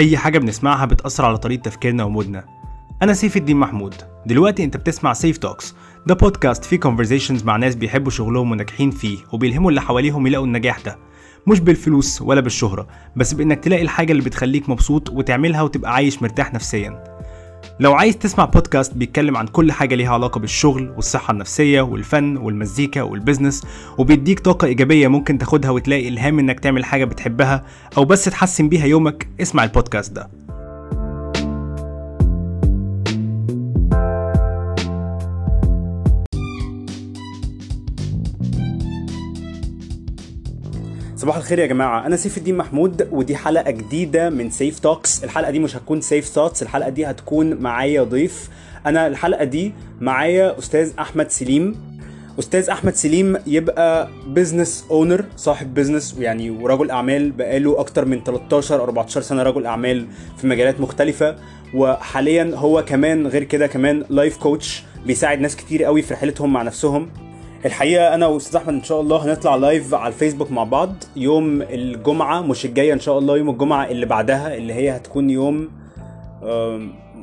أي حاجة بنسمعها بتأثر على طريقة تفكيرنا ومودنا. أنا سيف الدين محمود. دلوقتي أنت بتسمع سيف Talks ده بودكاست فيه conversations مع ناس بيحبوا شغلهم وناجحين فيه وبيلهموا اللي حواليهم يلاقوا النجاح ده. مش بالفلوس ولا بالشهرة بس بإنك تلاقي الحاجة اللي بتخليك مبسوط وتعملها وتبقى عايش مرتاح نفسيا. لو عايز تسمع بودكاست بيتكلم عن كل حاجة ليها علاقة بالشغل والصحة النفسية والفن والمزيكا وال business وبيديك طاقة إيجابية ممكن تاخدها وتلاقي إلهام إنك تعمل حاجة بتحبها أو بس تحسن بيها يومك اسمع البودكاست ده. صباح الخير يا جماعة. أنا سيف الدين محمود ودي حلقة جديدة من سيف Talks الحلقة دي مش هتكون سيف Thoughts الحلقة دي هتكون معايا ضيف. أنا الحلقة دي معايا أستاذ أحمد سليم. أستاذ أحمد سليم يبقى business owner صاحب business ويعني ورجل أعمال بقاله أكتر من 13 14 سنة رجل أعمال في مجالات مختلفة. وحاليا هو كمان غير كده كمان life coach بيساعد ناس كتير قوي في رحلتهم مع نفسهم. الحقيقة أنا وأستاذ أحمد إن شاء الله هنطلع live على الفيسبوك مع بعض. يوم الجمعة مش الجاية إن شاء الله يوم الجمعة اللي بعدها اللي هي هتكون يوم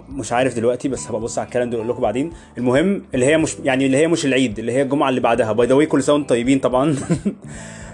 مش عارف دلوقتي بس هبقى أبص على ال calendar أقول لكم بعدين. المهم اللي هي مش يعني اللي هي مش العيد اللي هي الجمعة اللي بعدها. by the كل سنة طيبين طبعا.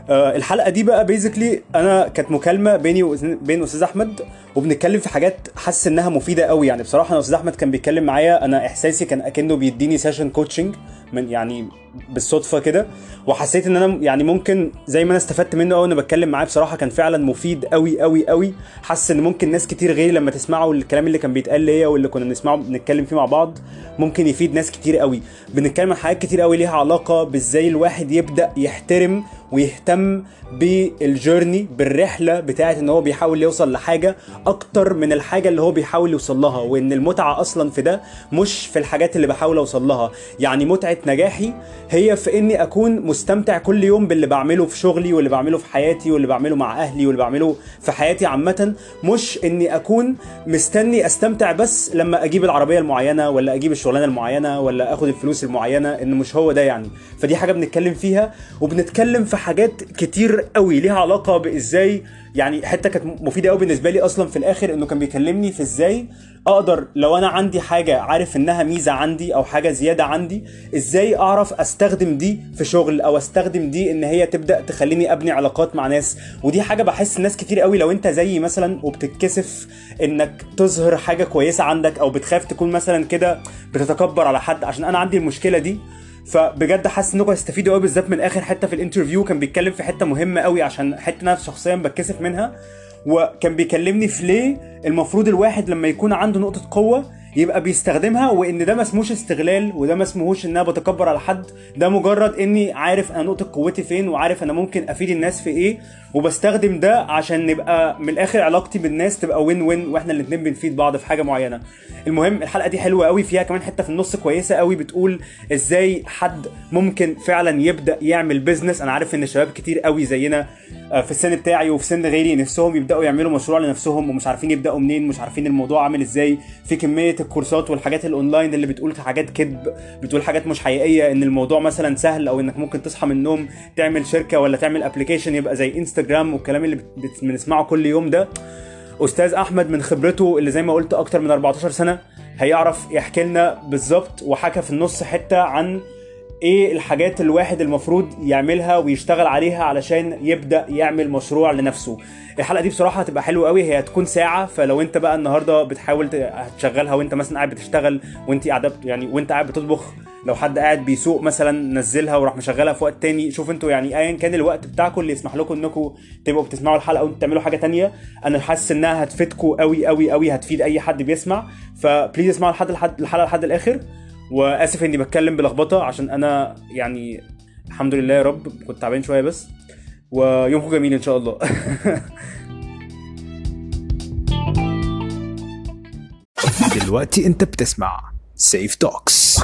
آه، الحلقة دي بقى basically أنا كانت مكالمة بيني وبين أستاذ أحمد وبنتكلم في حاجات حاسس إنها مفيدة قوي يعني بصراحة أنا أستاذ أحمد كان بيتكلم معايا أنا إحساسي كان أكنه بيديني session coaching من يعني بالصدفة كده وحسيت إن أنا يعني ممكن زي ما أنا استفدت منه قوي وأنا بتكلم معاه بصراحة كان فعلا مفيد قوي قوي قوي حاسس إن ممكن ناس كتير غيري لما تسمعوا الكلام اللي كان بيتقال ليا واللي كنا بنسمعه بنتكلم فيه مع بعض ممكن يفيد ناس كتير قوي بنتكلم عن حاجات كتير قوي ليها علاقة بإزاي الواحد يبدأ يحترم ويهتم بالجيرني بالرحلة بتاعه إن هو بيحاول يوصل لحاجة أكتر من الحاجة اللي هو بيحاول يوصل لها وإن المتعة أصلا في ده مش في الحاجات اللي بحاول أوصل لها. يعني متعة نجاحي هي في إني أكون مستمتع كل يوم باللي بعمله في شغلي واللي بعمله في حياتي واللي بعمله مع أهلي واللي بعمله في حياتي عامة مش إني أكون مستني أستمتع بس لما أجيب العربية المعينة ولا أجيب الشغلانة المعينة ولا آخد الفلوس المعينة إن مش هو ده يعني. فدي حاجة بنتكلم فيها وبنتكلم في حاجات كتير قوي ليها علاقة بإزاي يعني حتة كانت مفيدة قوي بالنسبة لي أصلا في الآخر إنه كان بيكلمني في إزاي أقدر لو أنا عندي حاجة عارف إنها ميزة عندي أو حاجة زيادة عندي إزاي أعرف أستخدم دي في شغل أو أستخدم دي إن هي تبدأ تخليني أبني علاقات مع ناس. ودي حاجة بحس ناس كتير قوي لو أنت زيي مثلا وبتتكسف إنك تظهر حاجة كويسة عندك أو بتخاف تكون مثلا كده بتتكبر على حد. عشان أنا عندي المشكلة دي فبجد حاسس إنكم هتستفيدوا قوي بالذات من آخر حتة في الانترفيو. كان بيتكلم في حتة مهمة قوي عشان حتة أنا شخصيا بتكسف منها. وكان بيكلمني في ليه المفروض الواحد لما يكون عنده نقطة قوة يبقى بيستخدمها وإن ده ما اسموش استغلال وده ما اسمهوش إن أنا بتكبر على حد. ده مجرد إني عارف أنا نقطة قوتي فين وعارف أنا ممكن أفيد الناس في إيه وبستخدم ده عشان نبقى من الآخر علاقتي بالناس تبقى وين وين وإحنا الاثنين بنفيد بعض في حاجة معينة. المهم الحلقة دي حلوة قوي فيها كمان حتة في النص كويسة قوي بتقول إزاي حد ممكن فعلا يبدأ يعمل business أنا عارف إن شباب كتير قوي زينا آه، في السن بتاعي وفي سن غيري نفسهم يبدأوا يعملوا مشروع لنفسهم ومش عارفين يبدأوا منين مش عارفين الموضوع عامل إزاي. في كمية الكورسات والحاجات الاونلاين اللي بتقول حاجات كذب بتقول حاجات مش حقيقية إن الموضوع مثلا سهل أو إنك ممكن تصحى من النوم تعمل شركة ولا تعمل application يبقى زي انستجرام والكلام اللي بنسمعه كل يوم ده. أستاذ أحمد من خبرته اللي زي ما قلت أكتر من 14 سنة هيعرف يحكي لنا بالظبط وحكى في النص حتة عن إيه الحاجات الواحد المفروض يعملها ويشتغل عليها علشان يبدأ يعمل مشروع لنفسه. الحلقة دي بصراحة هتبقى حلوة قوي هي هتكون ساعة فلو انت بقى النهارده بتحاول ت- هتشغلها وانت مثلا قاعد بتشتغل وانت قاعدة يعني وانت قاعد بتطبخ لو حد قاعد بيسوق مثلا نزلها وراح مشغلها في وقت تاني شوف أنتوا يعني ايا كان الوقت بتاعكم اللي يسمح لكم انكم تبقوا بتسمعوا الحلقة وانتوا تعملوا حاجة تانية. أنا حاسس إنها هتفيدكم قوي قوي قوي هتفيد أي حد بيسمع. ف please اسمعوا لحد الحلقة لحد الآخر. وآسف إني بتكلم بلخبطة عشان أنا يعني الحمد لله يا رب كنت تعبان شوية بس ويومكم جميل إن شاء الله. دلوقتي أنت بتسمع سيف Talks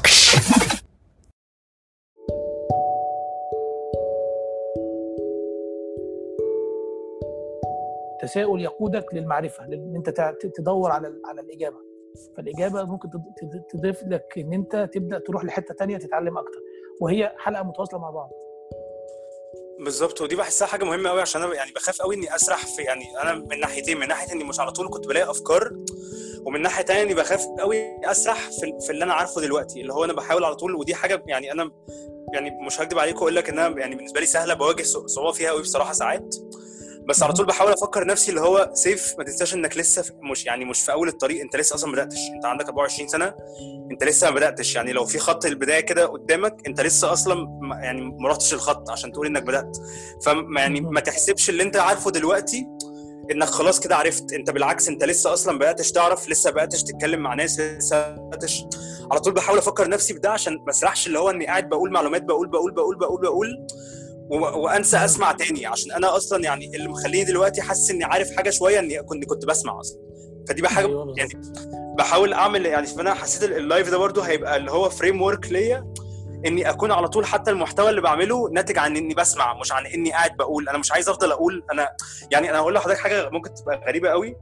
التساؤل يقودك للمعرفة لأن أنت تدور على على الإجابة. فالإجابة ممكن تض- تض- تضيف لك إن أنت تبدأ تروح لحتة تانية تتعلم أكتر وهي حلقة متواصلة مع بعض. بالظبط ودي بحسها حاجة مهمة قوي عشان أنا يعني بخاف قوي إني أسرح في يعني أنا من ناحيتين من ناحية إني مش على طول كنت بلاقي أفكار ومن ناحية تانية إني بخاف قوي أسرح في, في اللي أنا عارفه دلوقتي اللي هو أنا بحاول على طول ودي حاجة يعني أنا يعني مش هكدب عليكم وأقول لك إنها يعني بالنسبة لي سهلة بواجه صعوبة فيها قوي بصراحة ساعات. بس على طول بحاول أفكر نفسي اللي هو سيف ما تنساش انك لسه مش يعني مش في اول الطريق انت لسه أصلا ما بدأتش. انت عندك 24 سنة انت لسه ما بدأتش. يعني لو في خط البدايه كده قدامك انت لسه أصلا يعني ما رحتش الخط عشان تقول انك بدأت. فما يعني ما تحسبش اللي انت عارفه دلوقتي انك خلاص كده عرفت. انت بالعكس انت لسه أصلا بدأتش تعرف لسه بدأتش تتكلم مع ناس لسه بدأتش. على طول بحاول أفكر نفسي بده عشان ما اسرحش اللي هو اني قاعد بقول معلومات بقول بقول بقول بقول بقول. وأنسى أسمع تاني عشان أنا أصلا يعني اللي مخليني دلوقتي حاسس إني عارف حاجة شوية إني كنت كنت بسمع أصلا. فدي بحاجة يعني بحاول أعمل يعني فانا حسيت ال live ده برضو هيبقى اللي هو framework ليا إني أكون على طول حتى المحتوى اللي بعمله ناتج عن إني بسمع مش عن إني قاعد بقول. أنا مش عايز أفضل أقول أنا يعني أنا أقول لحضرتك حاجة ممكن تبقى غريبة قوي.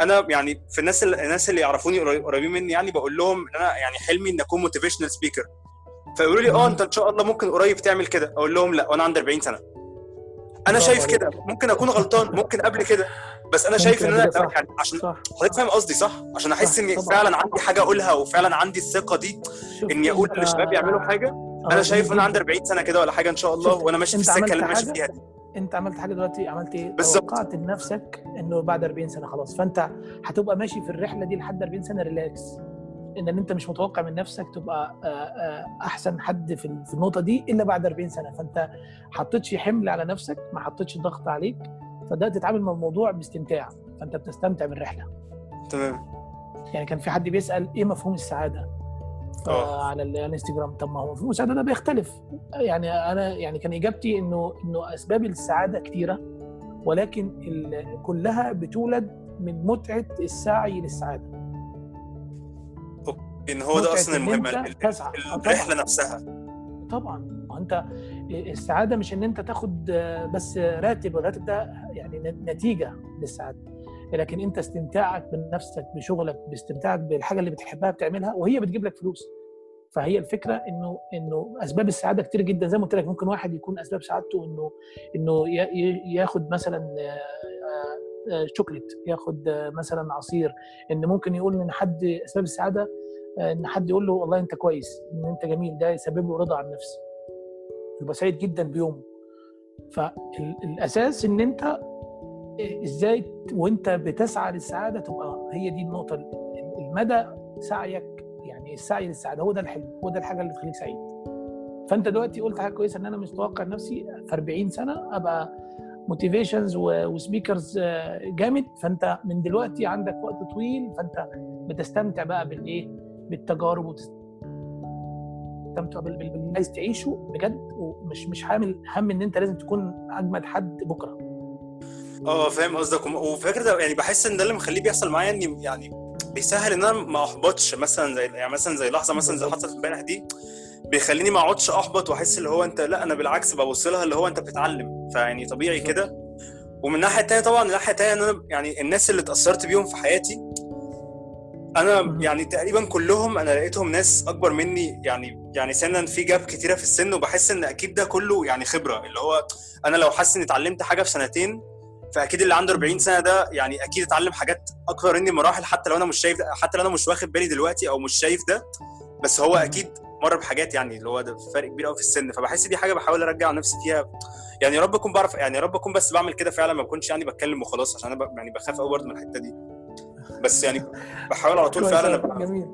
أنا يعني في الناس اللي الناس اللي يعرفوني قريبين مني يعني بقول لهم إن أنا يعني حلمي ان أكون motivational speaker فيقولوا لي آه أنت إن شاء الله ممكن قريب تعمل كده. أقول لهم لا وأنا عندي 40 سنة. أنا شايف كده. ممكن أكون غلطان ممكن قبل كده بس أنا شايف إن أنا يعني عشان حضرتك فاهم قصدي صح؟ عشان أحس إني فعلا عندي حاجة أقولها وفعلا عندي الثقة دي إني أقول للشباب يعملوا حاجة. أنا شايف إن أنا عندي 40 سنة كده ولا حاجة إن شاء الله وأنا ماشي في السكة اللي ماشي فيها دي. أنت عملت حاجة دلوقتي عملت إيه؟ بالظبط. توقعت لنفسك إنه بعد 40 سنة خلاص. فأنت هتبقى ماشي في الرحلة دي لحد 40 سنة ريلاكس إن أنت مش متوقع من نفسك تبقى أحسن حد في النقطة دي إلا بعد 40 سنة. فأنت حطيتش حمل على نفسك ما حطيتش ضغط عليك فبدات تتعامل مع الموضوع باستمتاع. فأنت بتستمتع بالرحلة. تمام. يعني كان في حد بيسأل إيه مفهوم السعادة؟ على الإنستجرام. طب ما هو مفهوم السعادة ده بيختلف. يعني أنا يعني كان إجابتي إنه إنه أسباب السعادة كثيره ولكن كلها بتولد من متعة السعي للسعادة. إن هو ده أصلا المهم الرحلة نفسها. طبعا. وانت السعادة مش إن أنت تاخد بس راتب الراتب ده يعني نتيجة للسعادة. لكن أنت استمتاعك بنفسك بشغلك باستمتاعك بالحاجة اللي بتحبها بتعملها وهي بتجيب لك فلوس. فهي الفكرة إنه إنه أسباب السعادة كتير جدا. زي ما قلت لك ممكن واحد يكون أسباب سعادته إنه إنه ياخد مثلا شوكليت ياخد مثلا عصير. إن ممكن يقول إن حد أسباب السعادة إن حد يقول له والله أنت كويس إن أنت جميل ده يسبب له رضا عن النفس يبقى سعيد جدا بيومه. فالأساس إن أنت إزاي وأنت بتسعى للسعادة تبقى هي دي النقطة المدى سعيك يعني السعي للسعادة هو ده الحلم هو ده الحاجة اللي تخليك سعيد. فأنت دلوقتي قلت حاجة كويسة إن أنا مش متوقع نفسي في 40 سنة أبقى motivations و speakers جامد. فأنت من دلوقتي عندك وقت طويل فأنت بتستمتع بقى بالإيه؟ بالتجارب وتستمتع باللي عايز تعيشه بجد ومش مش حامل هم إن أنت لازم تكون أجمد حد بكرة. آه فاهم قصدك. وفكره يعني بحس إن ده اللي مخليه بيحصل معايا إني يعني بيسهل إن أنا ما أحبطش مثلا زي يعني مثلا زي لحظة مثلا زي حصلت امبارح دي بيخليني ما أقعدش أحبط وأحس اللي هو أنت لأ أنا بالعكس ببص لها اللي هو أنت بتتعلم. فيعني طبيعي كده. ومن الناحيه الثانية طبعا الناحيه الثانية إن أنا يعني الناس اللي اتاثرت بيهم في حياتي أنا يعني تقريبا كلهم أنا لقيتهم ناس أكبر مني يعني يعني سنا في جاب كتيرة في السن وبحس إن أكيد ده كله يعني خبرة. اللي هو أنا لو حاسس إني اتعلمت حاجة في سنتين فأكيد اللي عنده 40 سنة ده يعني أكيد اتعلم حاجات أكبر مني مراحل حتى لو أنا مش شايف حتى لو أنا مش واخد بالي دلوقتي أو مش شايف ده بس هو أكيد مر بحاجات يعني اللي هو ده فرق كبير قوي في السن. فبحس دي حاجة بحاول أرجع نفسي فيها. يعني يا رب أكون بعرف يعني يا رب أكون بس بعمل كده فعلا ما بكونش يعني بتكلم وخلاص عشان أنا يعني بخاف قوي برضه من الحتة دي. بس يعني بحاول على طول فعلا جميل.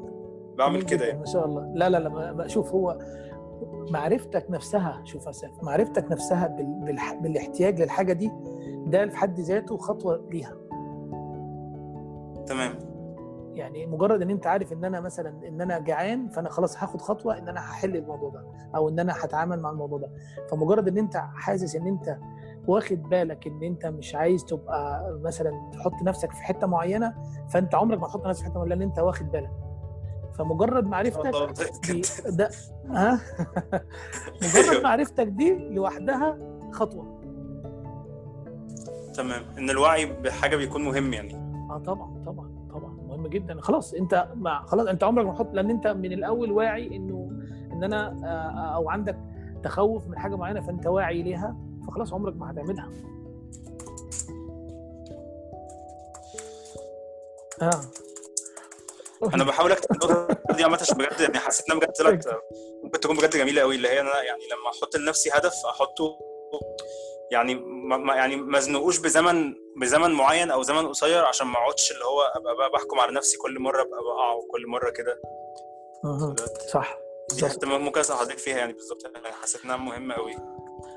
بعمل كده يعني. ما شاء الله. لا لا لا شوف هو معرفتك نفسها شوف اسف معرفتك نفسها بال... بالاحتياج للحاجة دي ده في حد ذاته خطوة ليها. تمام. يعني مجرد إن أنت عارف إن أنا مثلا إن أنا جعان فأنا خلاص هاخد خطوة إن أنا هحل الموضوع ده أو إن أنا هتعامل مع الموضوع ده. فمجرد إن أنت حاسس إن أنت واخد بالك ان انت مش عايز تبقى مثلا تحط نفسك في حتة معينة فانت عمرك ما تحط نفسك في حتة معينة لأن انت واخد بالك. فمجرد معرفتك دي ده ها؟ مجرد معرفتك دي لوحدها خطوة. تمام. إن الوعي بحاجة بيكون مهم يعني. آه طبعا طبعا طبعا. مهم جدا. خلاص أنت مع خلاص أنت عمرك ما تحط لأن أنت من الأول واعي إنه إن أنا أو عندك تخوف من حاجة معينة فأنت واعي ليها. فخلاص عمرك ما هتعملها. آه. أنا بحاول أكتب النقطة دي عامة عشان بجد يعني حسيت انها بجد طلعت ممكن تكون بجد جميلة قوي اللي هي أنا يعني لما أحط لنفسي هدف أحطه يعني ما يعني ما أزنقوش بزمن بزمن معين أو زمن قصير عشان ما أقعدش اللي هو أبقى بقى بحكم على نفسي كل مرة أبقى بقع وكل مرة كده. صح. دي حتة ممكن أسأل حضرتك فيها يعني بالظبط يعني حسيت إنها مهمة قوي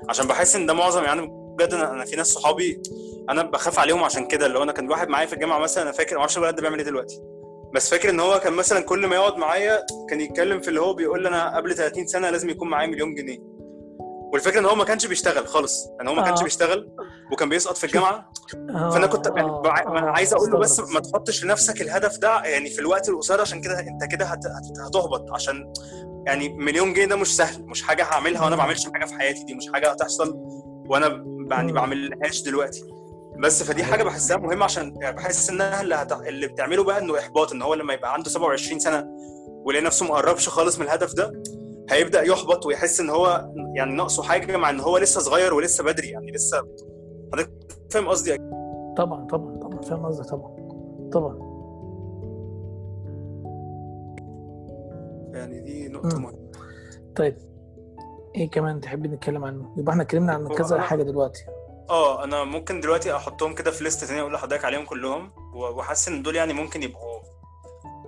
عشان بحس إن ده معظم يعني بجد أنا في ناس صحابي أنا بخاف عليهم عشان كده اللي هو أنا كان واحد معايا في الجامعة مثلا أنا فاكر ما أعرفش الولد ده بيعمل إيه دلوقتي. بس فاكر إن هو كان مثلا كل ما يقعد معايا كان يتكلم في اللي هو بيقول لي أنا قبل 30 سنة لازم يكون معايا مليون جنيه. والفكرة إن هو ما كانش بيشتغل خالص يعني هو ما كانش بيشتغل وكان بيسقط في الجامعة. فأنا كنت يعني أنا عايز أقول له بس ما تحطش لنفسك الهدف ده يعني في الوقت القصير عشان كده أنت كده هتهبط. عشان يعني مليون جنيه ده مش سهل. مش حاجة هعملها وأنا ما بعملش حاجة في حياتي. دي مش حاجة هتحصل وأنا يعني بعملهاش دلوقتي. بس فدي حاجة بحسها مهمة عشان يعني بحس إنها اللي, هت... اللي بتعمله بقى إنه إحباط. إن هو لما يبقى عنده 27 سنة ويلاقي نفسه ما قربش خالص من الهدف ده هيبدأ يحبط ويحس إن هو يعني ناقصه حاجة مع إن هو لسه صغير ولسه بدري. يعني لسه حضرتك فاهم قصدي طبعا طبعا طبعا. فاهم قصدك طبعا. طبعا. يعني دي نقطة مهمة. طيب. إيه كمان تحب نتكلم عنه؟ يبقى إحنا اتكلمنا عن كذا حاجة دلوقتي. آه أنا ممكن دلوقتي أحطهم كده في ليست تانية أقول لحضرتك عليهم كلهم وحاسس إن دول يعني ممكن يبقوا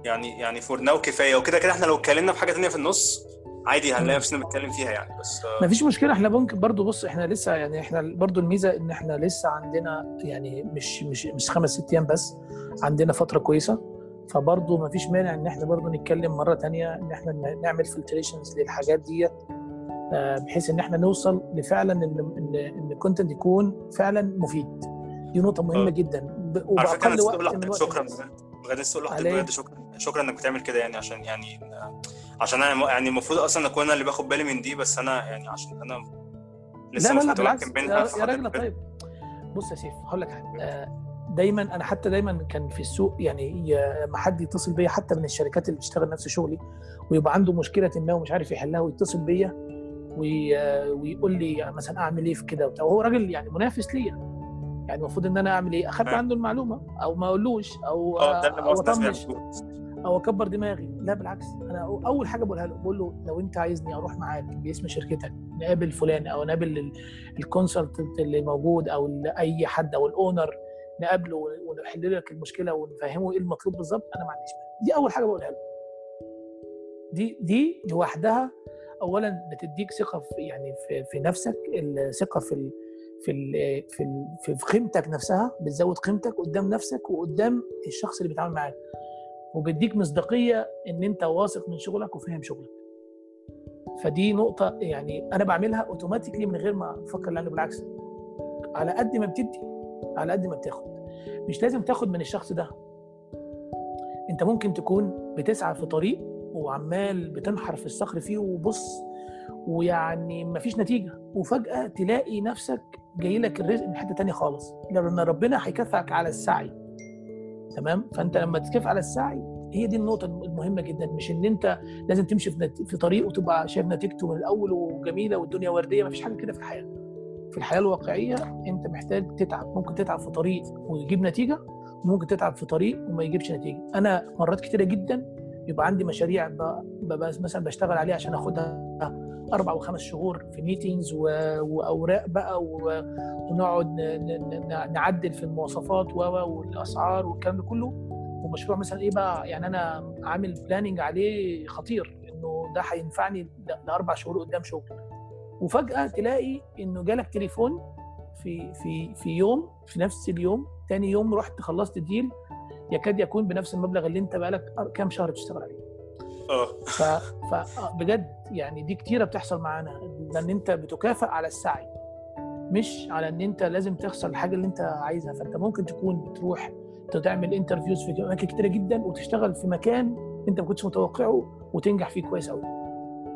يعني يعني فور ناو كفاية. وكده كده إحنا لو اتكلمنا في حاجة تانية في النص عادي هنلاقي نفسنا بنتكلم فيها يعني بس ما فيش مشكلة. إحنا ممكن برضو بص إحنا لسه يعني إحنا برضو الميزة إن إحنا لسه عندنا يعني مش مش مش خمس ست أيام بس عندنا فترة كويسة. فبرضو ما فيش مانع إن إحنا برضو نتكلم مرة تانية إن إحنا نعمل filtrations للحاجات ديت بحيث إن إحنا نوصل لفعلا إن إن إن ال content يكون فعلا مفيد. دي نقطة مهمة جدا. وبأقل وقت شكرا بجد. أقول لحضرتك شكرا شكرا إنك بتعمل كده يعني عشان يعني عشان أنا يعني المفروض أصلا أكون أنا اللي باخد بالي من دي بس أنا يعني عشان أنا لسه لا لا لا بالعكس. يا, يا راجل طيب. بص يا سيف هقول لك حاجة. دايما أنا حتى دايما كان في السوق يعني لما حد يتصل بيا حتى من الشركات اللي بتشتغل نفس شغلي ويبقى عنده مشكلة ما ومش عارف يحلها ويتصل بيا ويقول لي مثلا أعمل إيه في كده وبتاع. وهو راجل يعني منافس ليا. يعني المفروض إن أنا أعمل إيه؟ أخدت عنده المعلومة أو ما أقولوش أو أو أطنش. أو أكبر دماغي. لا بالعكس. أنا أول حاجة بقولها له بقول له لو أنت عايزني أروح معاك باسم شركتك نقابل فلان أو نقابل ال consultant اللي موجود أو أي حد أو ال owner نقابله ونحل لك المشكلة ونفهمه إيه المطلوب بالظبط أنا ما عنديش دي أول حاجة بقولها له. دي دي لوحدها اولا بتديك ثقة في يعني في, في نفسك الثقه في ال في في في قيمتك نفسها بتزود قيمتك قدام نفسك وقدام الشخص اللي بيتعامل معاك. وبيديك مصداقية إن أنت واثق من شغلك وفاهم شغلك. فدي نقطة يعني أنا بعملها اوتوماتيكلي من غير ما أفكر لأنه بالعكس على قد ما بتدي على قد ما بتاخد. مش لازم تاخد من الشخص ده. أنت ممكن تكون بتسعى في طريق وعمال بتنحر في الصخر فيه وبص ويعني مفيش نتيجة. وفجأة تلاقي نفسك جاي لك الرزق من حتة تانية خالص. لأن ربنا هيكافئك على السعي. تمام؟ فأنت لما تكافئ على السعي هي دي النقطة المهمة جدا مش إن أنت لازم تمشي في, نت... في طريق وتبقى شايف نتيجته من الأول وجميلة والدنيا وردية مفيش حاجة كده في الحياة. في الحياة الواقعية أنت محتاج تتعب ممكن تتعب في طريق ويجيب نتيجة وممكن تتعب في طريق وما يجيبش نتيجة. أنا مرات كتيرة جدا يبقى عندي مشاريع مثلا بشتغل عليها عشان آخدها أربع وخمس شهور في ميتينجز وأوراق بقى ونقعد نعدل في المواصفات والأسعار والكلام ده كله. ومشروع مثلا إيه بقى؟ يعني أنا عامل planning عليه خطير إنه ده هينفعني لأربع شهور قدام شغل. وفجأة تلاقي إنه جالك تليفون في في في يوم في نفس اليوم تاني يوم رحت خلصت deal يكاد يكون بنفس المبلغ اللي أنت بقالك كام شهر بتشتغل عليه. آه. ف... ف بجد يعني دي كتيرة بتحصل معانا لأن أنت بتكافئ على السعي مش على إن أنت لازم تخسر الحاجة اللي أنت عايزها. فأنت ممكن تكون بتروح تعمل انترفيوز في أماكن كتيرة جدا وتشتغل في مكان أنت ما كنتش متوقعه وتنجح فيه كويس قوي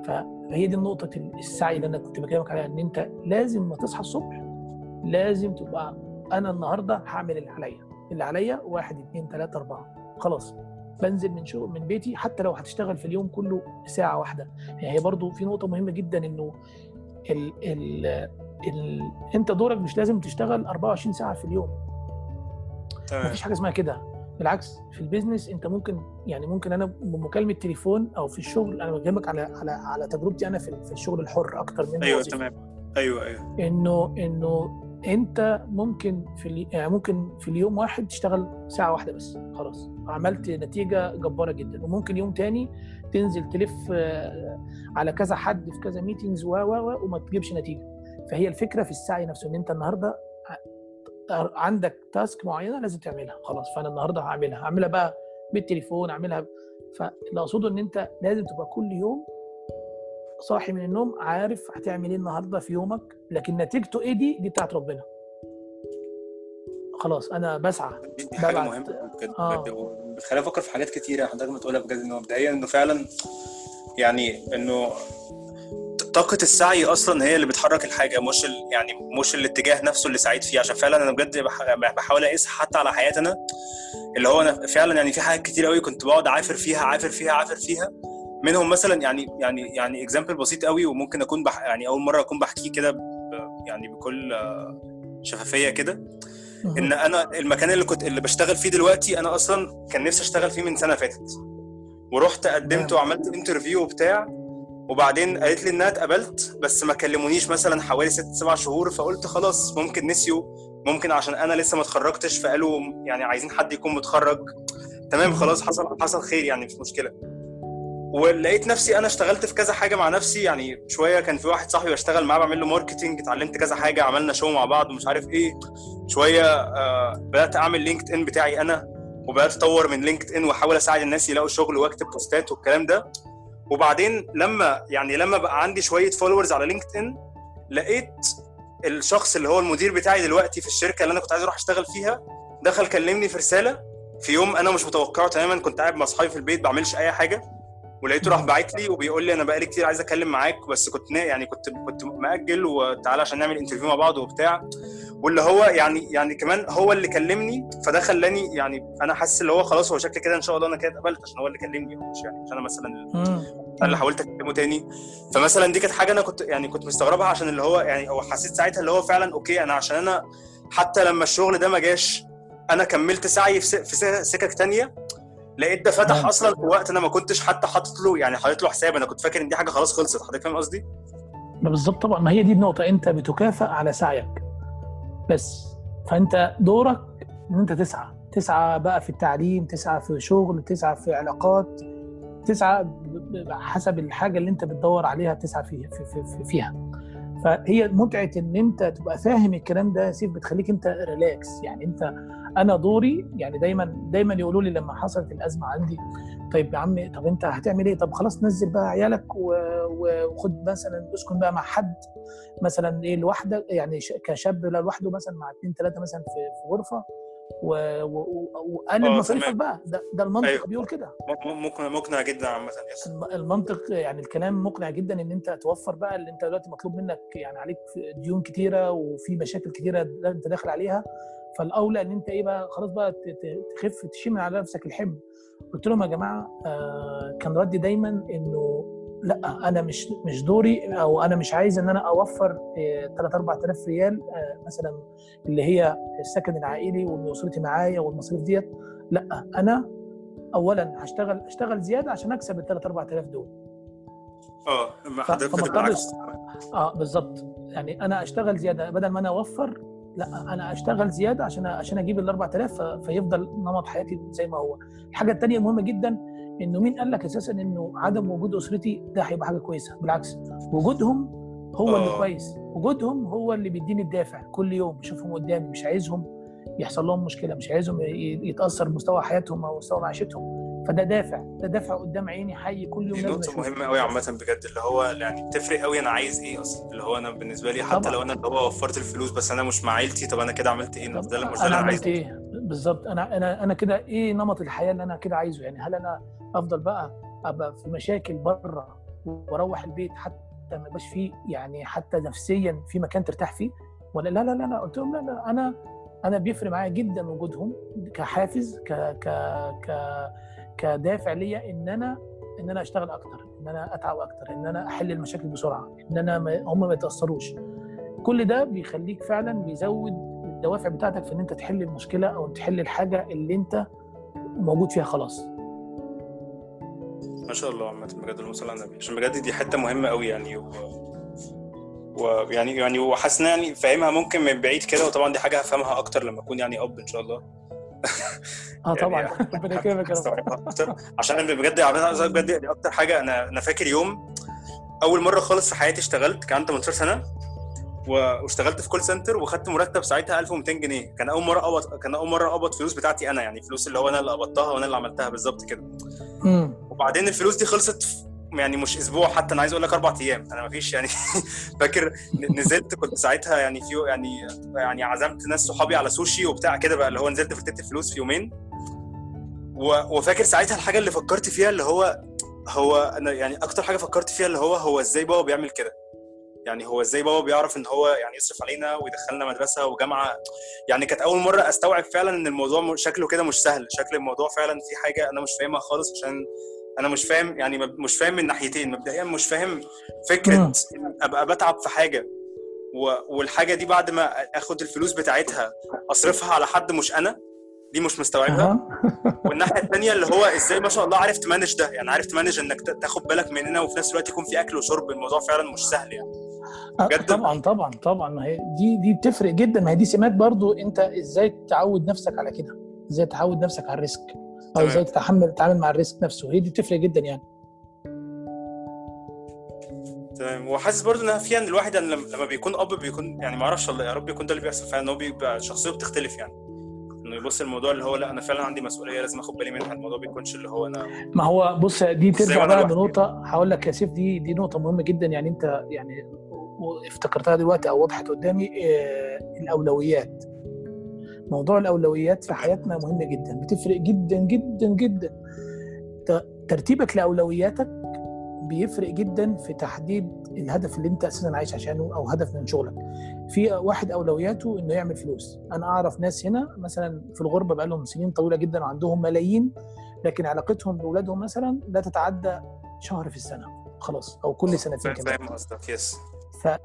فهي دي النقطه السعي اللي أنا كنت بكلمك عليها إن أنت لازم ما تصحى الصبح لازم تبقى أنا النهارده هعمل اللي عليا اللي عليا واحد اثنين ثلاثة أربعة خلاص. بنزل من شغل من بيتي حتى لو هتشتغل في اليوم كله ساعة واحدة. يعني هي برضو في نقطة مهمة جدا إنه ال ال ال... أنت دورك مش لازم تشتغل 24 ساعة في اليوم. تمام. مفيش حاجة اسمها كده. بالعكس في البيزنس أنت ممكن يعني ممكن أنا بمكالمة تليفون أو في الشغل أنا بكلمك على على على تجربتي أنا في في الشغل الحر أكتر من أيوه. تمام. أيوه أيوه. إنه إنه انت ممكن في ال- يعني ممكن في اليوم واحد تشتغل ساعة واحدة بس خلاص. عملت نتيجة جبارة جدا. وممكن يوم تاني تنزل تلف آه، على كذا حد في كذا ميتينجز و و وما تجيبش نتيجة. فهي الفكرة في السعي نفسه إن أنت النهارده عندك تاسك معينة لازم تعملها خلاص. فأنا النهارده هعملها. هعملها بقى بالتليفون اعملها فاللي أقصده إن أنت لازم تبقى كل يوم صاحي من النوم عارف هتعمل إيه النهارده في يومك لكن نتيجته إيه دي؟ دي بتاعت ربنا. خلاص أنا بسعى. دي حاجة ببعت- مهمة بجد آه. بتخليني أفكر في حاجات كتيرة حضرتك ما تقولها بجد انه مبدئيا إنه فعلا يعني إنه طاقة السعي أصلا هي اللي بتحرك الحاجة مش ال... يعني مش الاتجاه نفسه اللي سعيد فيه. عشان فعلا أنا بجد بح... بحاول أقيس حتى على حياتي أنا اللي هو أنا فعلا يعني في حاجات كتير قوي كنت بقعد عافر فيها عافر فيها عافر فيها. منهم مثلا يعني يعني يعني اكزامبل بسيط قوي وممكن أكون بح... يعني أول مرة أكون بحكيه كده. يعني بكل شفافية كده إن أنا المكان اللي كنت اللي بشتغل فيه دلوقتي أنا أصلا كان نفسي أشتغل فيه من سنة فاتت ورحت قدمت. وعملت interview وبتاع وبعدين قالت لي إنها اتقبلت بس ما كلمونيش مثلا حوالي ست سبع شهور فقلت خلاص ممكن نسيوا ممكن عشان أنا لسه ما اتخرجتش فقالوا يعني عايزين حد يكون متخرج تمام. خلاص حصل حصل خير يعني مش مشكلة ولقيت نفسي أنا اشتغلت في كذا حاجة مع نفسي. يعني شوية كان في واحد صاحبي بشتغل معاه بعمل له marketing اتعلمت كذا حاجة عملنا show مع بعض ومش عارف إيه. شوية آه بدأت أعمل لينكد ان بتاعي أنا وبدأت أطور من لينكد ان وأحاول أساعد الناس يلاقوا شغل وأكتب بوستات والكلام ده. وبعدين لما يعني لما بقى عندي شوية followers على لينكد ان لقيت الشخص اللي هو المدير بتاعي دلوقتي في الشركة اللي أنا كنت عايز أروح أشتغل فيها دخل كلمني في رسالة في يوم أنا مش متوقعه تماما كنت قاعد مع أصحابي في البيت بعملش أي حاجة. ولقيته راح باعت لي وبيقول لي أنا بقالي كتير عايز أتكلم معاك بس كنت يعني كنت كنت مأجل وتعالى عشان نعمل interview مع بعض وبتاع. واللي هو يعني يعني كمان هو اللي كلمني فده خلاني يعني أنا حاسس اللي هو خلاص هو شكل كده إن شاء الله أنا كده اتقبلت عشان هو اللي كلمني مش يعني مش أنا مثلا. أنا اللي حاولت أكلمه تاني. فمثلا دي كانت حاجة أنا كنت يعني كنت مستغربها عشان اللي هو يعني هو حسيت ساعتها اللي هو فعلا أوكي أنا عشان أنا حتى لما الشغل ده ما جاش أنا كملت سعي في سكك تانية. لقيت ده فتح نعم. أصلا في وقت أنا ما كنتش حتى حاطط له يعني حاطط له حساب. أنا كنت فاكر إن دي حاجة خلاص خلصت. حضرتك فاهم قصدي؟ بالظبط طبعا. ما هي دي النقطة. أنت بتكافئ على سعيك. بس. فأنت دورك إن أنت تسعى. تسعى بقى في التعليم تسعى في شغل تسعى في علاقات تسعى حسب الحاجة اللي أنت بتدور عليها تسعى فيها في في في فيها. فهي متعة إن أنت تبقى فاهم الكلام ده يا سيف بتخليك أنت ريلاكس يعني أنت أنا دوري يعني دايما دايما يقولوا لي لما حصلت الأزمة عندي طيب يا عم طب أنت هتعمل إيه؟ طب خلاص نزل بقى عيالك وخد مثلا اسكن بقى مع حد مثلا إيه لوحدك يعني كشاب لا لوحده مثلا مع اثنين ثلاثة مثلا في في غرفة وقلل آه، مصاريفك. بقى ده, ده المنطق أيوه. بيقول كده مقنع مقنع جدا عامة المنطق يعني الكلام مقنع جدا إن أنت توفر بقى اللي أنت دلوقتي مطلوب منك يعني عليك ديون كتيرة وفي مشاكل كتيرة أنت داخل عليها فالأولى إن أنت إيه بقى خلاص بقى تخف تشيل من على نفسك الحمل. قلت لهم يا جماعة آه كان ردي دايما إنه لأ أنا مش مش دوري أو أنا مش عايز إن أنا أوفر 3 4000 ريال آه مثلا اللي هي السكن العائلي وان أسرتي معايا والمصاريف ديت. لأ أنا اولا هشتغل أشتغل زيادة عشان أكسب ال 3 4000 دول. آه حضرتك آه بالظبط. يعني أنا أشتغل زيادة بدل ما أنا أوفر لا أنا أشتغل زيادة عشان عشان أجيب ال 4000 ف- فيفضل نمط حياتي زي ما هو. الحاجة الثانية المهمه جدا إنه مين قال لك أساسا إنه عدم وجود أسرتي ده هيبقى حاجة كويسة؟ بالعكس وجودهم هو اللي آه. كويس. وجودهم هو اللي بيديني الدافع كل يوم بشوفهم قدامي مش عايزهم يحصل لهم مشكلة مش عايزهم يتأثر مستوى حياتهم أو مستوى معيشتهم. فده دافع ده دافع قدام عيني حي كل يوم اشوفه مهمة قوي عامة بجد اللي هو يعني بتفرق قوي أنا عايز إيه أصلا؟ اللي هو أنا بالنسبة لي حتى طبعاً. لو أنا اللي هو وفرت الفلوس بس أنا مش مع عيلتي طب أنا كده عملت إيه؟ اللي- مش ده اللي أنا أنا عملت عايزه إيه؟ بالظبط. أنا أنا أنا كده إيه نمط الحياة اللي أنا كده عايزه؟ يعني هل أنا أفضل بقى أبقى في مشاكل بره وأروح البيت حتى ما يبقاش فيه يعني حتى نفسيا في مكان ترتاح فيه؟ ولا لا لا لا لا قلت لهم لا لا أنا أنا بيفرق معايا جدا وجودهم كحافز ك ك ك كدافع ليا إن أنا إن أنا أشتغل أكتر إن أنا أتعب أكتر إن أنا أحل المشاكل بسرعة إن أنا هم ما يتأثروش. كل ده بيخليك فعلا بيزود الدوافع بتاعتك في إن أنت تحل المشكلة أو تحل الحاجة اللي أنت موجود فيها خلاص. ما شاء الله عامة بجد اللهم صل على النبي. عشان بجد دي حتة مهمة قوي يعني و... ويعني يعني وحاسس يعني فاهمها ممكن من بعيد كده وطبعا دي حاجة هفهمها أكتر لما أكون يعني أب إن شاء الله. آه طبعا. يعني ربنا يكرمك عشان بجد يعني بجد يعني أكتر حاجة أنا أنا فاكر يوم أول مرة خالص في حياتي اشتغلت كان عندي 18 سنة و- واشتغلت في call center وخدت مرتب ساعتها 1200 جنيه. كان أول مرة أقبض كان أول مرة أقبض فلوس بتاعتي أنا يعني فلوس اللي هو أنا اللي قبضتها وأنا اللي عملتها بالظبط كده. وبعدين الفلوس دي خلصت يعني مش أسبوع حتى أنا عايز أقول لك أربع أيام. أنا ما فيش يعني فاكر نزلت كنت ساعتها يعني في يعني يعني عزمت ناس صحابي على سوشي وبتاع كده بقى اللي هو نزلت فرتت الفلوس في يومين. وفاكر ساعتها الحاجة اللي فكرت فيها اللي هو هو أنا يعني أكتر حاجة فكرت فيها اللي هو هو إزاي بابا بيعمل كده؟ يعني هو إزاي بابا بيعرف إن هو يعني يصرف علينا ويدخلنا مدرسة وجامعة؟ يعني كانت أول مرة أستوعب فعلا إن الموضوع شكله كده مش سهل شكل الموضوع فعلا في حاجة أنا مش فاهمها خالص عشان أنا مش فاهم يعني مش فاهم من ناحيتين. مبدئيا مش فاهم فكرة أبقى بتعب في حاجة والحاجة دي بعد ما آخد الفلوس بتاعتها أصرفها على حد مش أنا دي مش مستوعبها. والناحية الثانية اللي هو إزاي ما شاء الله عارف ت manage ده. يعني عارف ت manage إنك تاخد بالك مننا وفي نفس الوقت يكون في أكل وشرب. الموضوع فعلا مش سهل يعني. بجد؟ طبعا طبعا طبعا. ما هي دي دي بتفرق جدا. ما هي دي سمات برضو أنت إزاي تعود نفسك على كده. إزاي تعود نفسك على ال risk. أو. إزاي تتحمل تتعامل مع ال risk نفسه. هي دي بتفرق جدا يعني. تمام. وحاسس برضو إنها فيها إن الواحد يعني لما بيكون أب بيكون يعني ما أعرفش الله يا رب يكون ده اللي بيحصل فعلا إن هو بيبقى شخصيته بتختلف يعني. إنه يبص الموضوع اللي هو لأ أنا فعلا عندي مسؤولية لازم آخد بالي منها الموضوع بيكونش اللي هو أنا ما هو بص دي ترجع ما بقى. لنقطة هقول لك يا سيف دي دي نقطة مهمة جدا يعني أنت يعني افتكرتها دلوقتي أو وضحت قدامي آه، الأولويات. موضوع الأولويات في حياتنا مهم جدا بتفرق جدا جدا جدا. ترتيبك لأولوياتك بيفرق جدا في تحديد الهدف اللي أنت أساسا عايش عشانه أو هدف من شغلك. في واحد أولوياته إنه يعمل فلوس. أنا أعرف ناس هنا مثلا في الغربة بقى لهم سنين طويلة جدا وعندهم ملايين لكن علاقتهم بأولادهم مثلا لا تتعدى شهر في السنة خلاص أو كل سنتين كمان فاهم قصدك يس.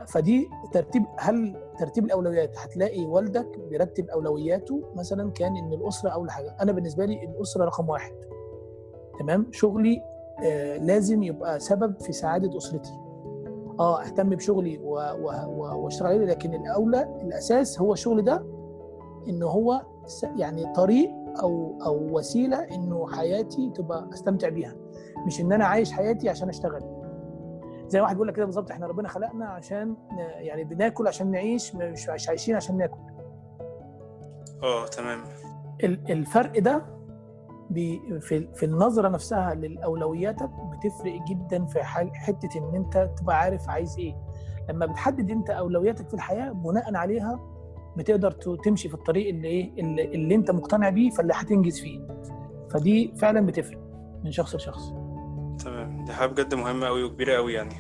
فدي ترتيب هل ترتيب الأولويات؟ هتلاقي والدك بيرتب أولوياته مثلا كان إن الأسرة أول حاجة. أنا بالنسبة لي الأسرة رقم واحد. تمام؟ شغلي آه لازم يبقى سبب في سعادة أسرتي. آه أهتم بشغلي. وأشتغل عليه لكن الأولى الأساس هو الشغل ده ان هو. يعني طريق أو أو وسيلة إنه حياتي تبقى أستمتع بيها. مش إن أنا عايش حياتي عشان أشتغل. زي واحد بيقول لك كده بالظبط إحنا ربنا خلقنا عشان يعني بناكل عشان نعيش مش عايشين عشان ناكل. آه تمام. ال- الفرق ده في في النظرة نفسها للأولوياتك بتفرق جدا في حتة إن أنت تبقى عارف عايز إيه. لما بتحدد أنت أولوياتك في الحياة بناء عليها بتقدر تمشي في الطريق اللي إيه اللي, اللي أنت مقتنع بيه فاللي هتنجز فيه. فدي فعلا بتفرق من شخص لشخص. تمام دي حاجة بجد مهمة قوي وكبيرة قوي يعني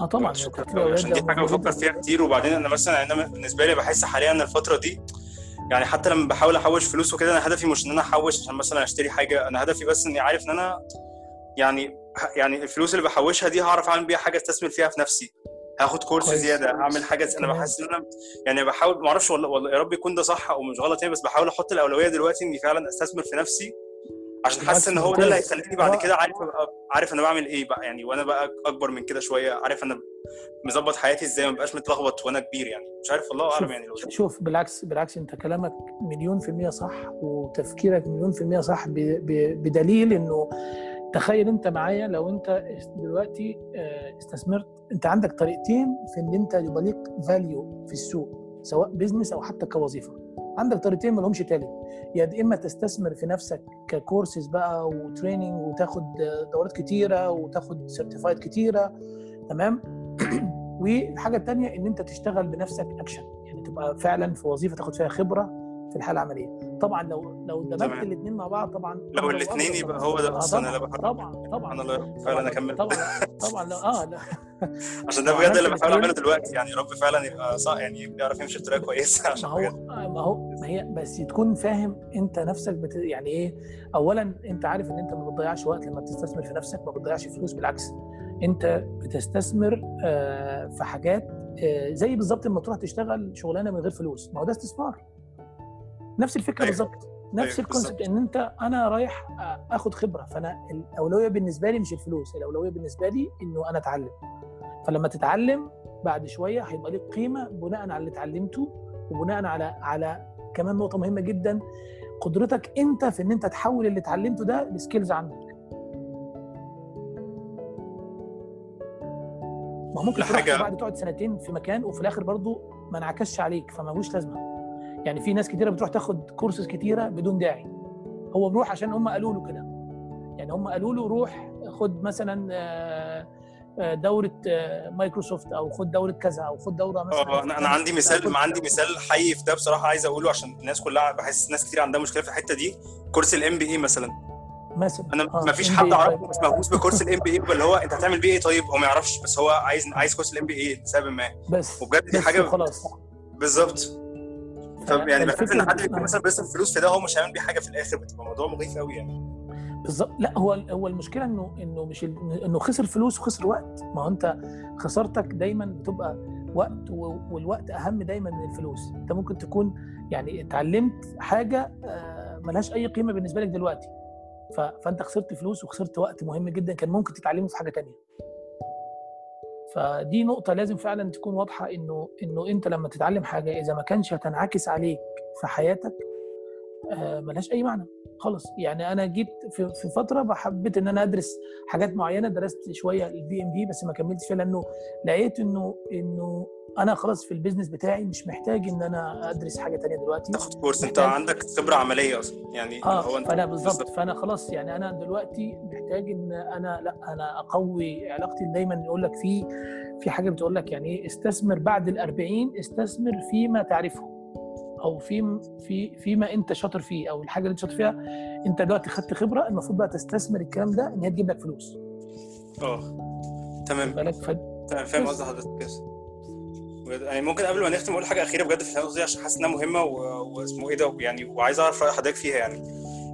آه طبعا شكرا قوي الأولويات عشان دي حاجة بفكر. فيها كتير وبعدين أنا مثلا أنا بالنسبة لي بحس حاليا إن الفترة دي يعني حتى لما بحاول أحوش فلوس وكده أنا هدفي مش إن أنا أحوش عشان مثلا أشتري حاجة أنا هدفي بس إني عارف إن أنا يعني يعني الفلوس اللي بحوشها دي هعرف أعمل بيها حاجة أستثمر فيها في نفسي هاخد كورس. زيادة هعمل حاجة أنا. بحس إن أنا يعني بحاول ما أعرفش والله, والله يا رب يكون ده صح أو مش غلط يعني بس بحاول أحط الأولوية دلوقتي إني فعلا أستثمر في نفسي عشان حاسس إن هو ده اللي. هيخليني بعد رائع. كده عارف أبقى عارف أنا بعمل إيه بقى يعني وأنا بقى أكبر من كده شوية عارف أنا مظبط حياتي إزاي ما بقاش متلخبط وأنا كبير يعني مش عارف الله أعلم شوف يعني لو شوف بالعكس بالعكس أنت كلامك مليون في المية صح وتفكيرك مليون في المية صح بدليل إنه تخيل أنت معايا لو أنت دلوقتي آه، استثمرت أنت عندك طريقتين في إن أنت يبقى ليك value في السوق سواء business أو حتى كوظيفة عندك طريقتين ما لهمش تالت. يا إما تستثمر في نفسك ككورسز بقى و training وتاخد دورات كتيرة وتاخد certified كتيرة تمام؟ والحاجة الثانية إن أنت تشتغل بنفسك اكشن يعني تبقى فعلا في وظيفة تاخد فيها خبرة في الحالة العملية. طبعا لو لو دمجت. الاثنين مع بعض طبعا لو الاثنين يبقى. هو ده آه أصلا اللي بحاول طبعا طبعا. أنا فعلا أكمل. طبعا. طبعا لا آه لا. عشان ده لو بجد اللي بحاول أعمله دلوقتي يعني يا رب فعلا يبقى صح يعني بيعرف يمشي بطريقة كويسة ما عشان هو بجد. ما هو ما هي بس تكون فاهم أنت نفسك بت... يعني إيه؟ اولا أنت عارف إن أنت ما بتضيعش وقت لما بتستثمر في نفسك ما بتضيعش فلوس بالعكس. أنت بتستثمر آه، في حاجات آه، زي بالظبط لما تروح تشتغل شغلانة من غير فلوس. ما هو ده استثمار. نفس الفكرة أيوة. بالظبط. نفس أيوة، ال concept إن أنت أنا رايح آخد خبرة فأنا الأولوية بالنسبة لي مش الفلوس الأولوية بالنسبة لي إنه أنا أتعلم. فلما تتعلم بعد شوية هيبقى ليك قيمة بناء على اللي اتعلمته وبناء على على كمان نقطة مهمة جدا قدرتك أنت في إن أنت تحول اللي اتعلمته ده ل skills عندك. ما ممكن تروح حاجة- بعد تقعد سنتين في مكان وفي الآخر برضو ما انعكسش عليك فمالوش لازمة. يعني في ناس كتيرة بتروح تاخد كورسز كتيرة بدون داعي. هو بيروح عشان هم قالوا له كده. يعني هم قالوا له روح خد مثلا آه، آه، دورة آه، مايكروسوفت أو خد دورة كذا أو خد دورة مثلا. آه أنا أنا عندي مثال عندي مثال حي في ده بصراحة عايز أقوله عشان الناس كلها بحس ناس كتير عندها مشكلة في الحتة دي. course ال MBA مثلا. مثلا. أنا آه، ما فيش حد أعرفه طيب. بس مهووس ب course ال MBA اللي هو أنت هتعمل بيه إيه طيب؟ هو ما يعرفش بس هو عايز عايز course ال MBA لسبب ما. بس وبجد دي حاجة خلاص بالظبط. طب يعني بحس إن حد بيكون. مثلا بيصرف فلوس في ده هو مش هيعمل بيه حاجة في الآخر بتبقى موضوع مخيف قوي يعني. بالظبط. لا هو هو المشكلة إنه إنه مش إنه خسر فلوس وخسر وقت. ما هو أنت خسارتك دايما بتبقى وقت والوقت أهم دايما من الفلوس. أنت ممكن تكون يعني اتعلمت حاجة آه، ملهاش أي قيمة بالنسبة لك دلوقتي. فأنت خسرت فلوس وخسرت وقت مهم جدا كان ممكن تتعلمه في حاجة تانية. فدي نقطة لازم فعلا تكون واضحة إنه إنه أنت لما تتعلم حاجة إذا ما كانش هتنعكس عليك في حياتك آه، ملهاش أي معنى خالص. يعني أنا جيت في, في فترة حبيت إن أنا أدرس حاجات معينة درست شوية ال PMP بس ما كملتش فيها لأنه لقيت إنه إنه أنا خلاص في ال business بتاعي مش محتاج إن أنا أدرس حاجة تانية دلوقتي. تاخد course أنت عندك خبرة عملية أصلا. يعني آه هو أنت فأنا بالظبط. فأنا خلاص يعني أنا دلوقتي محتاج إن أنا لأ أنا أقوي علاقتي. دايما يقول لك في في حاجة بتقول لك يعني إيه استثمر بعد ال 40 استثمر فيما تعرفه. أو في في فيما أنت شاطر فيه. أو الحاجة اللي أنت شاطر فيها أنت دلوقتي خدت خبرة المفروض بقى تستثمر الكلام ده إن هي تجيب لك فلوس. آه. تمام. تمام فاهم بس. قصد حضرتك. بجد. يعني ممكن قبل ما نختم أقول حاجة أخيرة بجد في النقطه دي عشان حاسس إنها مهمة و... واسمه إيه ده يعني وعايز أعرف رأي حضرتك فيها يعني.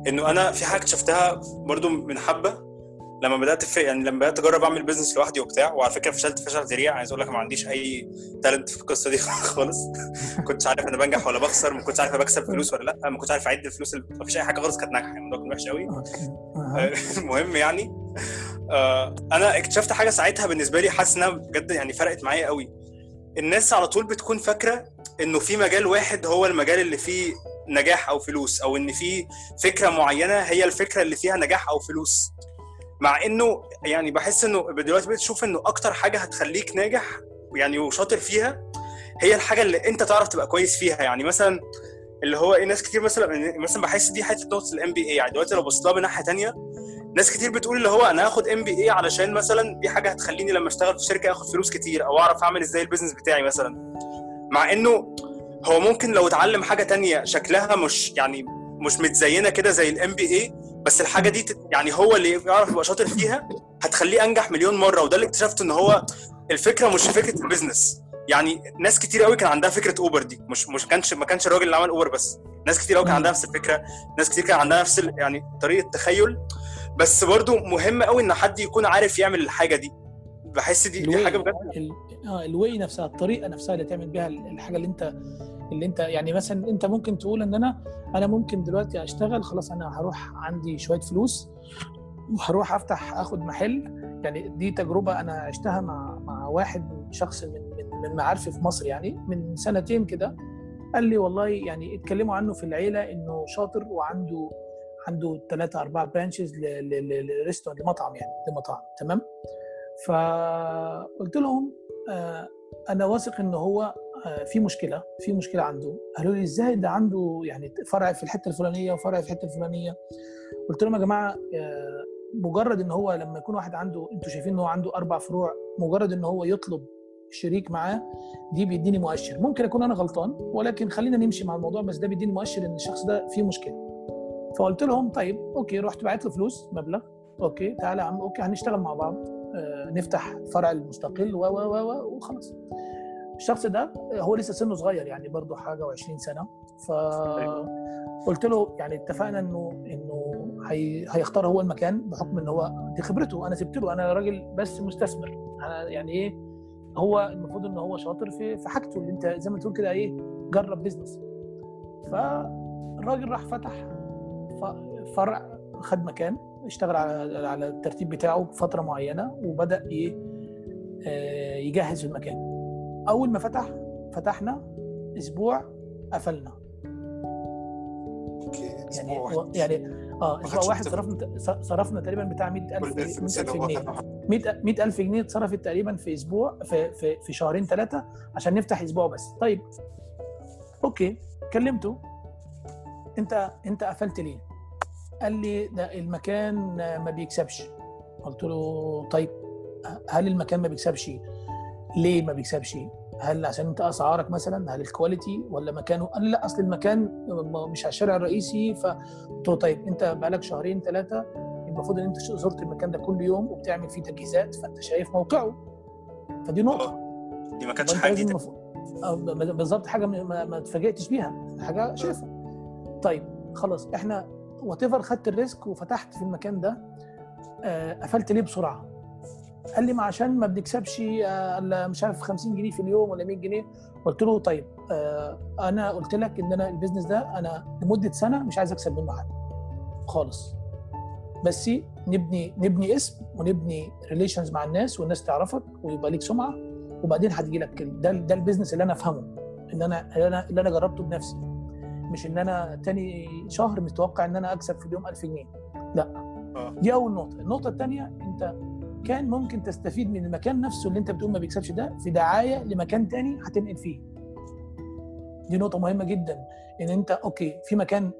إنه أنا في حاجة اكتشفتها برضو من حبة لما بدأت في يعني لما بدأت أجرب أعمل business لوحدي وبتاع وعلى فكرة فشلت فشل ذريع. عايز أقول لك ما عنديش أي talent في القصة دي خالص. ما كنتش عارف أنا بنجح ولا بخسر ما كنتش عارف بكسب فلوس ولا لأ ما كنتش عارف أعد الفلوس. ما فيش أي حاجة خالص كانت ناجحة يعني الموضوع كان وحش قوي. المهم يعني آه، أنا اكتشفت حاجة ساعتها بالنسبة لي حاسس إنها بجد يعني فرقت معايا قوي الناس على طول بتكون فاكرة إنه في مجال واحد هو المجال اللي فيه نجاح أو فلوس أو إن في فكرة معينة هي الفكرة اللي فيها نجاح أو فلوس. مع إنه يعني بحس إنه دلوقتي بتشوف إنه أكتر حاجة هتخليك ناجح يعني وشاطر فيها هي الحاجة اللي أنت تعرف تبقى كويس فيها. يعني مثلا اللي هو إيه ناس كتير مثلا مثلا بحس دي حتة نقطة ال MBA يعني دلوقتي لو بصيت لها من ناحية تانية ناس كتير بتقول اللي هو أنا هاخد MBA علشان مثلا دي حاجة هتخليني لما أشتغل في شركة أخد فلوس كتير أو أعرف أعمل إزاي ال business بتاعي مثلا. مع إنه هو ممكن لو اتعلم حاجة تانية شكلها مش يعني مش متزينة كده زي ال MBA بس الحاجة دي يعني هو اللي يعرف يبقى شاطر فيها هتخليه أنجح مليون مرة. وده اللي اكتشفته إن هو الفكرة مش فكرة ال business يعني ناس كتير قوي كان عندها فكرة اوبر دي. مش مش كانش ما كانش الراجل اللي عمل اوبر بس. ناس كتير قوي كان. عندها نفس الفكرة. ناس كتير كان عندها نفس يعني طريقة تخيل. بس برضو مهم قوي إن حد يكون عارف يعمل الحاجة دي. بحس دي, دي حاجة بجد. ال- آه ال way نفسها الطريقة نفسها اللي تعمل بيها الحاجة اللي أنت اللي أنت يعني مثلا أنت ممكن تقول إن أنا أنا ممكن دلوقتي أشتغل خلاص أنا هروح عندي شوية فلوس وهروح أفتح أخد محل. يعني دي تجربة أنا عشتها مع مع واحد شخص من من من معارفي في مصر يعني من سنتين كده. قال لي والله يعني اتكلموا عنه في العيلة إنه شاطر وعنده عنده ثلاثة أربعة branches ل restaurant لمطعم يعني لمطاعم تمام؟ فقلت لهم آه أنا واثق إن هو آه في مشكلة في مشكلة عنده. قالوا لي إزاي ده عنده يعني فرع في الحتة الفلانية وفرع في الحتة الفلانية؟ قلت لهم يا جماعة آه مجرد إن هو لما يكون واحد عنده أنتوا شايفين إن هو عنده أربع فروع مجرد إن هو يطلب شريك معاه دي بيديني مؤشر. ممكن أكون أنا غلطان ولكن خلينا نمشي مع الموضوع بس ده بيديني مؤشر إن الشخص ده فيه مشكلة. فقلت لهم طيب أوكي رحت بعت له فلوس مبلغ. okay تعالى يا عم okay هنشتغل مع بعض آه نفتح فرع المستقل و و و وخلاص. الشخص ده هو لسه سنه صغير يعني برضه حاجة و20 سنة. فقلت له يعني اتفقنا إنه إنه هي هيختار هو المكان بحكم إن هو دي خبرته. أنا سبت له أنا راجل بس مستثمر. أنا يعني إيه هو المفروض إن هو شاطر في في حاجته. اللي أنت زي ما تقول كده إيه جرب business فالراجل راح فتح ف- فرع خد مكان اشتغل على على الترتيب بتاعه بفترة معينة وبدأ إيه يجهز المكان. أول ما فتح فتحنا أسبوع قفلنا. أوكي يعني أسبوع واحد. و- يعني آه أسبوع واحد. صرفنا صرفنا تقريبا بتاع 100000 كل الفلوس اللي 100000 هو جنيه. خدها 100 100000 جنيه اتصرفت تقريبا في أسبوع في في, في شهرين ثلاثة عشان نفتح أسبوع بس. طيب okay كلمته. أنت أنت قفلت ليه؟ قال لي ده المكان ما بيكسبش. قلت له طيب هل المكان ما بيكسبش؟ ليه ما بيكسبش؟ هل عشان انت أسعارك مثلا هل ال quality ولا مكانه؟ قال لا أصل المكان مش على الشارع الرئيسي. فقلت له طيب انت بقالك شهرين ثلاثة المفروض إن انت زرت المكان ده كل يوم وبتعمل فيه تجهيزات فأنت شايف موقعه. فدي نقطة. دي ما كانتش حاجة جديدة. آه، بالظبط حاجة ما اتفاجئتش بيها حاجة شايفها. طيب خلاص إحنا whatever خدت ال risk وفتحت في المكان ده آه، قفلت ليه بسرعة؟ قال لي ما عشان ما بنكسبش آه، مش عارف 50 جنيه في اليوم ولا 100 جنيه. قلت له طيب آه، أنا قلت لك إن أنا ال business ده أنا لمدة سنة مش عايز أكسب منه حاجة. خالص. بس نبني نبني اسم ونبني relations مع الناس والناس تعرفك ويبقى ليك سمعة وبعدين هتجي لك ده ده ال business اللي أنا أفهمه اللي أنا اللي أنا اللي أنا جربته بنفسي. مش إن أنا تاني شهر متوقع إن أنا أكسب في اليوم 1000 جنيه. لا. آه. دي أول نقطة. النقطة الثانية أنت كان ممكن تستفيد من المكان نفسه اللي أنت بتقول ما بيكسبش ده في دعاية لمكان تاني هتنقل فيه. دي نقطة مهمة جدا. إن أنت okay في مكان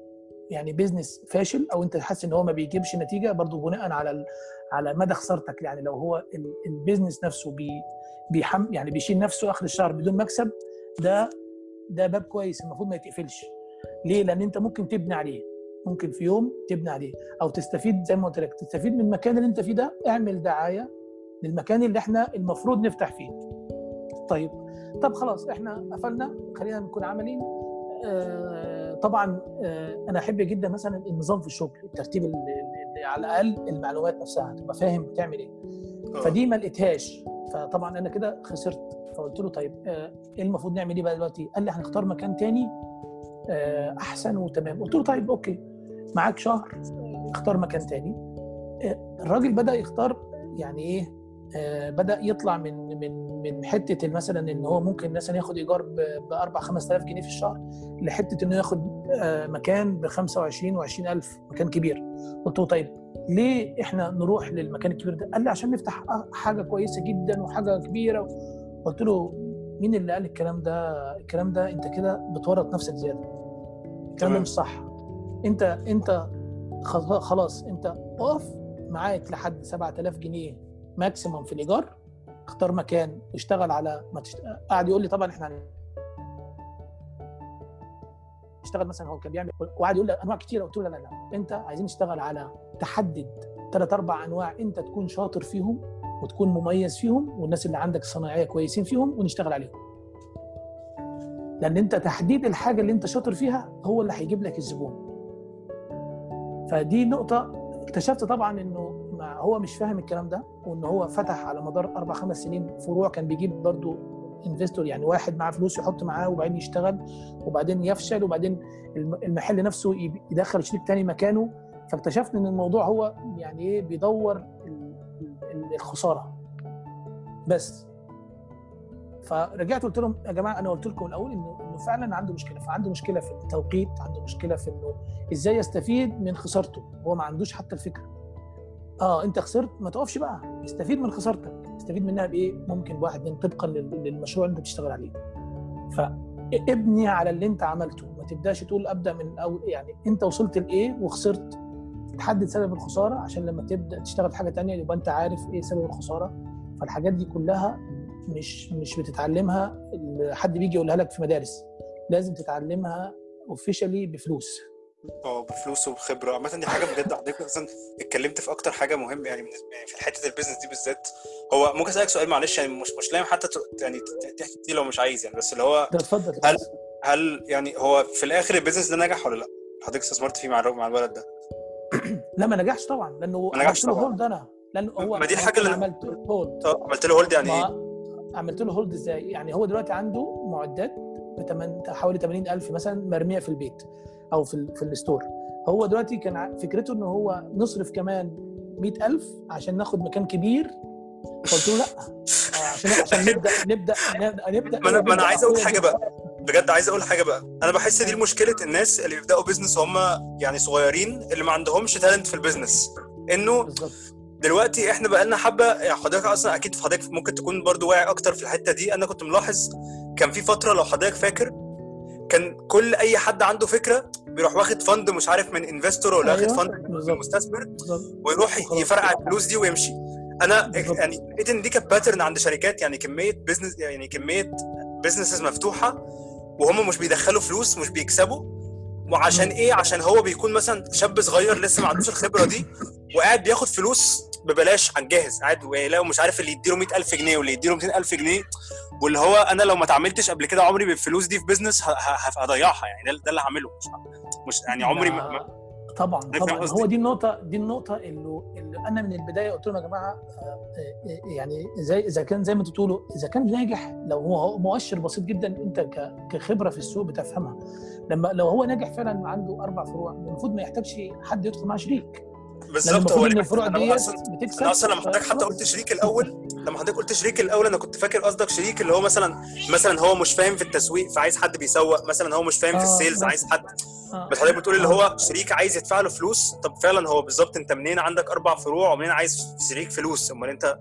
يعني business فاشل أو أنت حاسس إن هو ما بيجيبش نتيجة برضو بناء على على مدى خسارتك. يعني لو هو ال- ال business نفسه بي بيحم يعني بيشيل نفسه آخر الشهر بدون مكسب ده ده باب كويس المفروض ما يتقفلش. ليه؟ لأن أنت ممكن تبني عليه. ممكن في يوم تبني عليه. أو تستفيد زي ما قلت لك تستفيد من المكان اللي أنت فيه ده اعمل دعاية للمكان اللي إحنا المفروض نفتح فيه. طيب طب خلاص إحنا قفلنا. خلينا نكون عمليين آه طبعا آه أنا أحب جدا مثلا النظام في الشغل الترتيب على الأقل المعلومات نفسها تبقى فاهم بتعمل إيه. آه. فدي ما لقيتهاش. فطبعا أنا كده خسرت. فقلت له طيب آه، إيه المفروض نعمل إيه بقى دلوقتي؟ قال لي هنختار مكان تاني أحسن وتمام قلت له طيب أوكي معاك شهر آه، اختار مكان تاني آه، الراجل بدأ يختار يعني إيه آه، بدأ يطلع من من من حتة مثلا إن هو ممكن مثلا ياخد إيجار ب 4 5000 جنيه في الشهر لحتة إنه ياخد آه، مكان ب 25 و20000 مكان كبير قلت له طيب ليه إحنا نروح للمكان الكبير ده؟ قال لي عشان نفتح حاجة كويسة جدا وحاجة كبيرة قلت له مين اللي قال الكلام ده؟ الكلام ده أنت كده بتورط نفسك زيادة. تمام. صح. انت انت خلاص انت اقف معاك لحد 7000 جنيه ماكسيموم في الإيجار اختار مكان واشتغل على ما تشت... قعد يقول لي طبعا إحنا اشتغل مثلا هو كان بيعمل وقعد يقول لي أنواع كتيرة قلت له لا لا لا انت عايزين نشتغل على تحدد ثلاث أربع أنواع انت تكون شاطر فيهم وتكون مميز فيهم والناس اللي عندك صناعيه كويسين فيهم ونشتغل عليهم لأن أنت تحديد الحاجة اللي أنت شاطر فيها هو اللي هيجيب لك الزبون. فدي نقطة اكتشفت طبعا إنه هو مش فاهم الكلام ده وإن هو فتح على مدار أربع خمس سنين فروع كان بيجيب برضو انفستور يعني واحد معاه فلوس يحط معاه وبعدين يشتغل وبعدين يفشل وبعدين الم- المحل نفسه يدخل شريك تاني مكانه. فاكتشفت إن الموضوع هو يعني إيه بيدور ال- ال- الخسارة. بس فرجعت قلت لهم يا جماعة أنا قلت لكم الأول انه إنه فعلا عنده مشكلة. فعنده مشكلة في التوقيت عنده مشكلة في إنه إزاي يستفيد من خسارته؟ هو ما عندوش حتى الفكرة. آه أنت خسرت ما تقفش بقى. استفيد من خسارتك. استفيد منها بإيه؟ ممكن بواحد اتنين طبقا لل- للمشروع اللي أنت بتشتغل عليه. فابني على اللي أنت عملته. ما تبدأش تقول أبدأ من اول يعني أنت وصلت لإيه وخسرت؟ تحدد سبب الخسارة عشان لما تبدأ تشتغل حاجة تانية يبقى أنت عارف إيه سبب الخسارة. فالحاجات دي كلها مش مش بتتعلمها حد بيجي يقولها لك في مدارس لازم تتعلمها اوفيشالي بفلوس. آه بفلوس وبخبرة. عامة دي حاجة بجد حضرتك أصلا اتكلمت في أكتر حاجة مهمة يعني يعني في حتة ال business دي بالذات. هو ممكن أسألك سؤال معلش يعني مش مش لازم حتى يعني تحكي كتير لو مش عايز يعني بس اللي هو اتفضل. هل هل يعني هو في الآخر ال business ده نجح ولا لأ؟ حضرتك استثمرت فيه مع مع الولد ده. لا ما نجحش طبعا لأنه ما نجحش له طبعاً. hold أنا. لأن هو ما دي الحاجة اللي- عملت hold طب عملت له hold يعني إيه؟ عملت له hold إزاي؟ يعني هو دلوقتي عنده معدات بتمن حوالي 80000 مثلا مرمية في البيت أو في ال- في ال store. هو دلوقتي كان فكرته ان هو نصرف كمان 100000 عشان ناخد مكان كبير. قلت له لا آه، عشان عشان نبدأ نبدأ نبدأ نبدأ ما أنا ما أنا عايز أقول حاجة بقى. بجد عايز أقول حاجة بقى. أنا بحس دي مشكلة الناس اللي بيبدأوا business وهم يعني صغيرين اللي ما عندهمش talent في ال business إنه بالظبط. دلوقتي إحنا بقى لنا حبة يعني حضرتك أصلا أكيد حضرتك ممكن تكون برضو واعي أكتر في الحتة دي. أنا كنت ملاحظ كان في فترة لو حضرتك فاكر كان كل أي حد عنده فكرة بيروح واخد fund مش عارف من investor ولا واخد أيوة، fund من. مستثمر ويروح. يفرقع الفلوس دي ويمشي. أنا. يعني لقيت إن دي كانت pattern عند شركات يعني كمية business يعني كمية businesses مفتوحة وهم مش بيدخلوا فلوس مش بيكسبوا. وعشان إيه؟ عشان هو بيكون مثلا شاب صغير لسه ما عندوش الخبرة دي. وقاعد بياخد فلوس ببلاش عن جاهز قاعد ويلاقوا مش عارف اللي يديله 100000 جنيه واللي يديله 200000 جنيه واللي هو أنا لو ما اتعاملتش قبل كده عمري بالفلوس دي في بزنس هضيعها يعني ده, ده اللي هعمله. مش مش يعني عمري ما ما- طبعا فاهم طبعا؟ هو دي النقطة دي النقطة اللي, اللي أنا من البداية قلت لهم يا جماعة آه، آه، يعني زي إذا كان زي ما أنتوا بتقولوا إذا كان ناجح لو هو مؤشر بسيط جدا أنت كخبرة في السوق بتفهمها. لما لو هو ناجح فعلا عنده أربع فروع المفروض ما يحتاجش حد يدخل معاه شريك. بالظبط هو الفروع أصلا بتكسب أنا أصلا لما حضرتك حتى. قلت شريك الأول لما حضرتك قلت شريك الأول أنا كنت فاكر قصدك شريك اللي هو مثلا مثلا هو مش فاهم في التسويق فعايز حد بيسوق مثلا هو مش فاهم في آه، ال sales. عايز حد آه. بس حضرتك بتقول اللي هو شريك عايز يدفع له فلوس طب فعلا هو بالظبط أنت منين عندك أربع فروع ومنين عايز شريك فلوس أمال أنت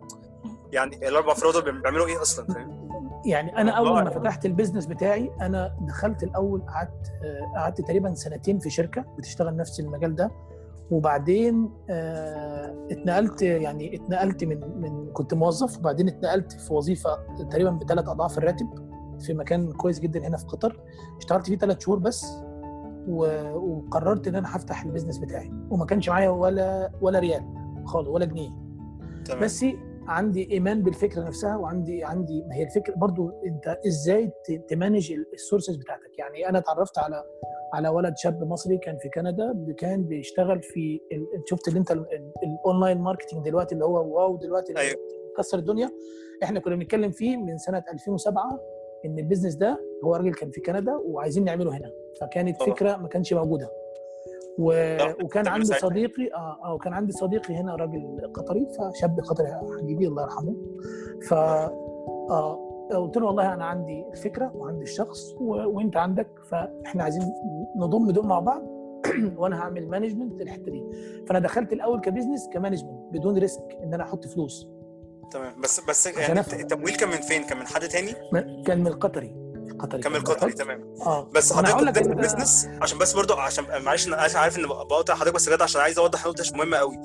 يعني الأربع فروع دول بيعملوا إيه أصلا فاهم يعني أنا أول ما يعني. فتحت ال business بتاعي أنا دخلت الأول قعدت آه، قعدت تقريبا سنتين في شركة بتشتغل نفس المجال ده وبعدين آه، اتنقلت يعني اتنقلت من من كنت موظف وبعدين اتنقلت في وظيفة تقريبا بثلاث أضعاف الراتب في مكان كويس جدا هنا في قطر. اشتغلت فيه ثلاث شهور بس وقررت إن أنا هفتح ال business بتاعي. وما كانش معايا ولا ولا ريال خالص ولا جنيه. تمام. بس عندي إيمان بالفكرة نفسها وعندي عندي ما هي الفكرة برضو أنت إزاي ت manage ال sources بتاعتك يعني أنا اتعرفت على على ولد شاب مصري كان في كندا كان بيشتغل في shift اللي أنت ال- ال- ال online marketing دلوقتي اللي هو wow دلوقتي أيوة. كسر الدنيا إحنا كنا بنتكلم فيه من سنة 2007 إن ال business ده هو راجل كان في كندا وعايزين نعمله هنا فكانت طبعا. فكرة ما كانش موجودة و... وكان عندي. صديقي آه آه وكان عندي صديقي هنا راجل قطري فشاب قطري حبيبي الله يرحمه. ف آه قلت له والله أنا عندي الفكرة وعندي الشخص و... وأنت عندك فإحنا عايزين نضم دول مع بعض وأنا هعمل management الحتة دي. فأنا دخلت الأول ك business ك management بدون risk إن أنا أحط فلوس. تمام بس بس يعني. التمويل كان من فين؟ كان من حد تاني؟ كان من القطري القطري كان القطري بحط- تمام. آه. بس حضرتك إنت- ال business عشان بس برضو عشان معلش أنا عارف إن بقطع حضرتك بس بجد عشان عايز أوضح نقطة مهمة قوي.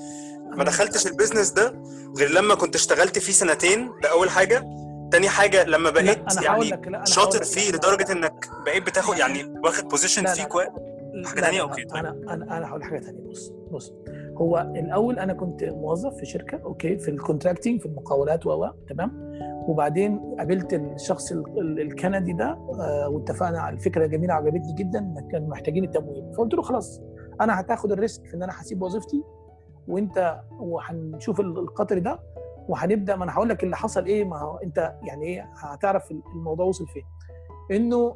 ما دخلتش ال business ده غير لما كنت اشتغلت فيه سنتين ده أول حاجة. تاني حاجة لما بقيت يعني شاطر فيه لا، لا، لدرجة إنك بقيت بتاخد يعني واخد position فيه. كويس؟ تانية؟ لا، okay، طيب. أنا أنا أنا هقول حاجة ثانية بص بص. هو الأول أنا كنت موظف في شركة okay في ال contracting في المقاولات و تمام؟ وبعدين قابلت الشخص ال- ال- الكندي ده آه، واتفقنا على الفكرة جميلة عجبتني جدا كانوا محتاجين التمويل. فقلت له خلاص أنا هتاخد ال risk في إن أنا هسيب وظيفتي وأنت وهنشوف ال- القطري ده وهنبدأ ما أنا هقول لك اللي حصل إيه ما هو أنت يعني إيه هتعرف الموضوع وصل فين. إنه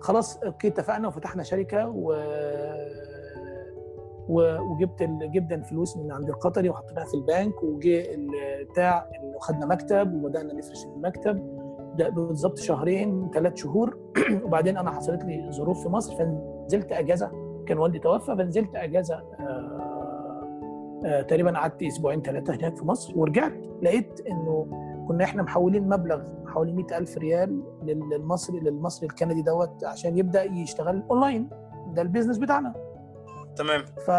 خلاص أوكي اتفقنا وفتحنا شركة و... وجبت. جبنا الفلوس من عند القطري وحطيناها في البنك ال- بتاع خدنا مكتب وبدأنا نفرش المكتب. ده بالظبط شهرين ثلاث شهور. وبعدين أنا حصلت لي ظروف في مصر فنزلت أجازة. كان والدي توفى فنزلت أجازة آه، آه، تقريبا قعدت أسبوعين ثلاثة هناك في مصر. ورجعت لقيت إنه كنا إحنا محولين مبلغ حوالي 100000 ريال لل- للمصري للمصري الكندي دوت عشان يبدأ يشتغل اونلاين ده ال business بتاعنا. تمام. ف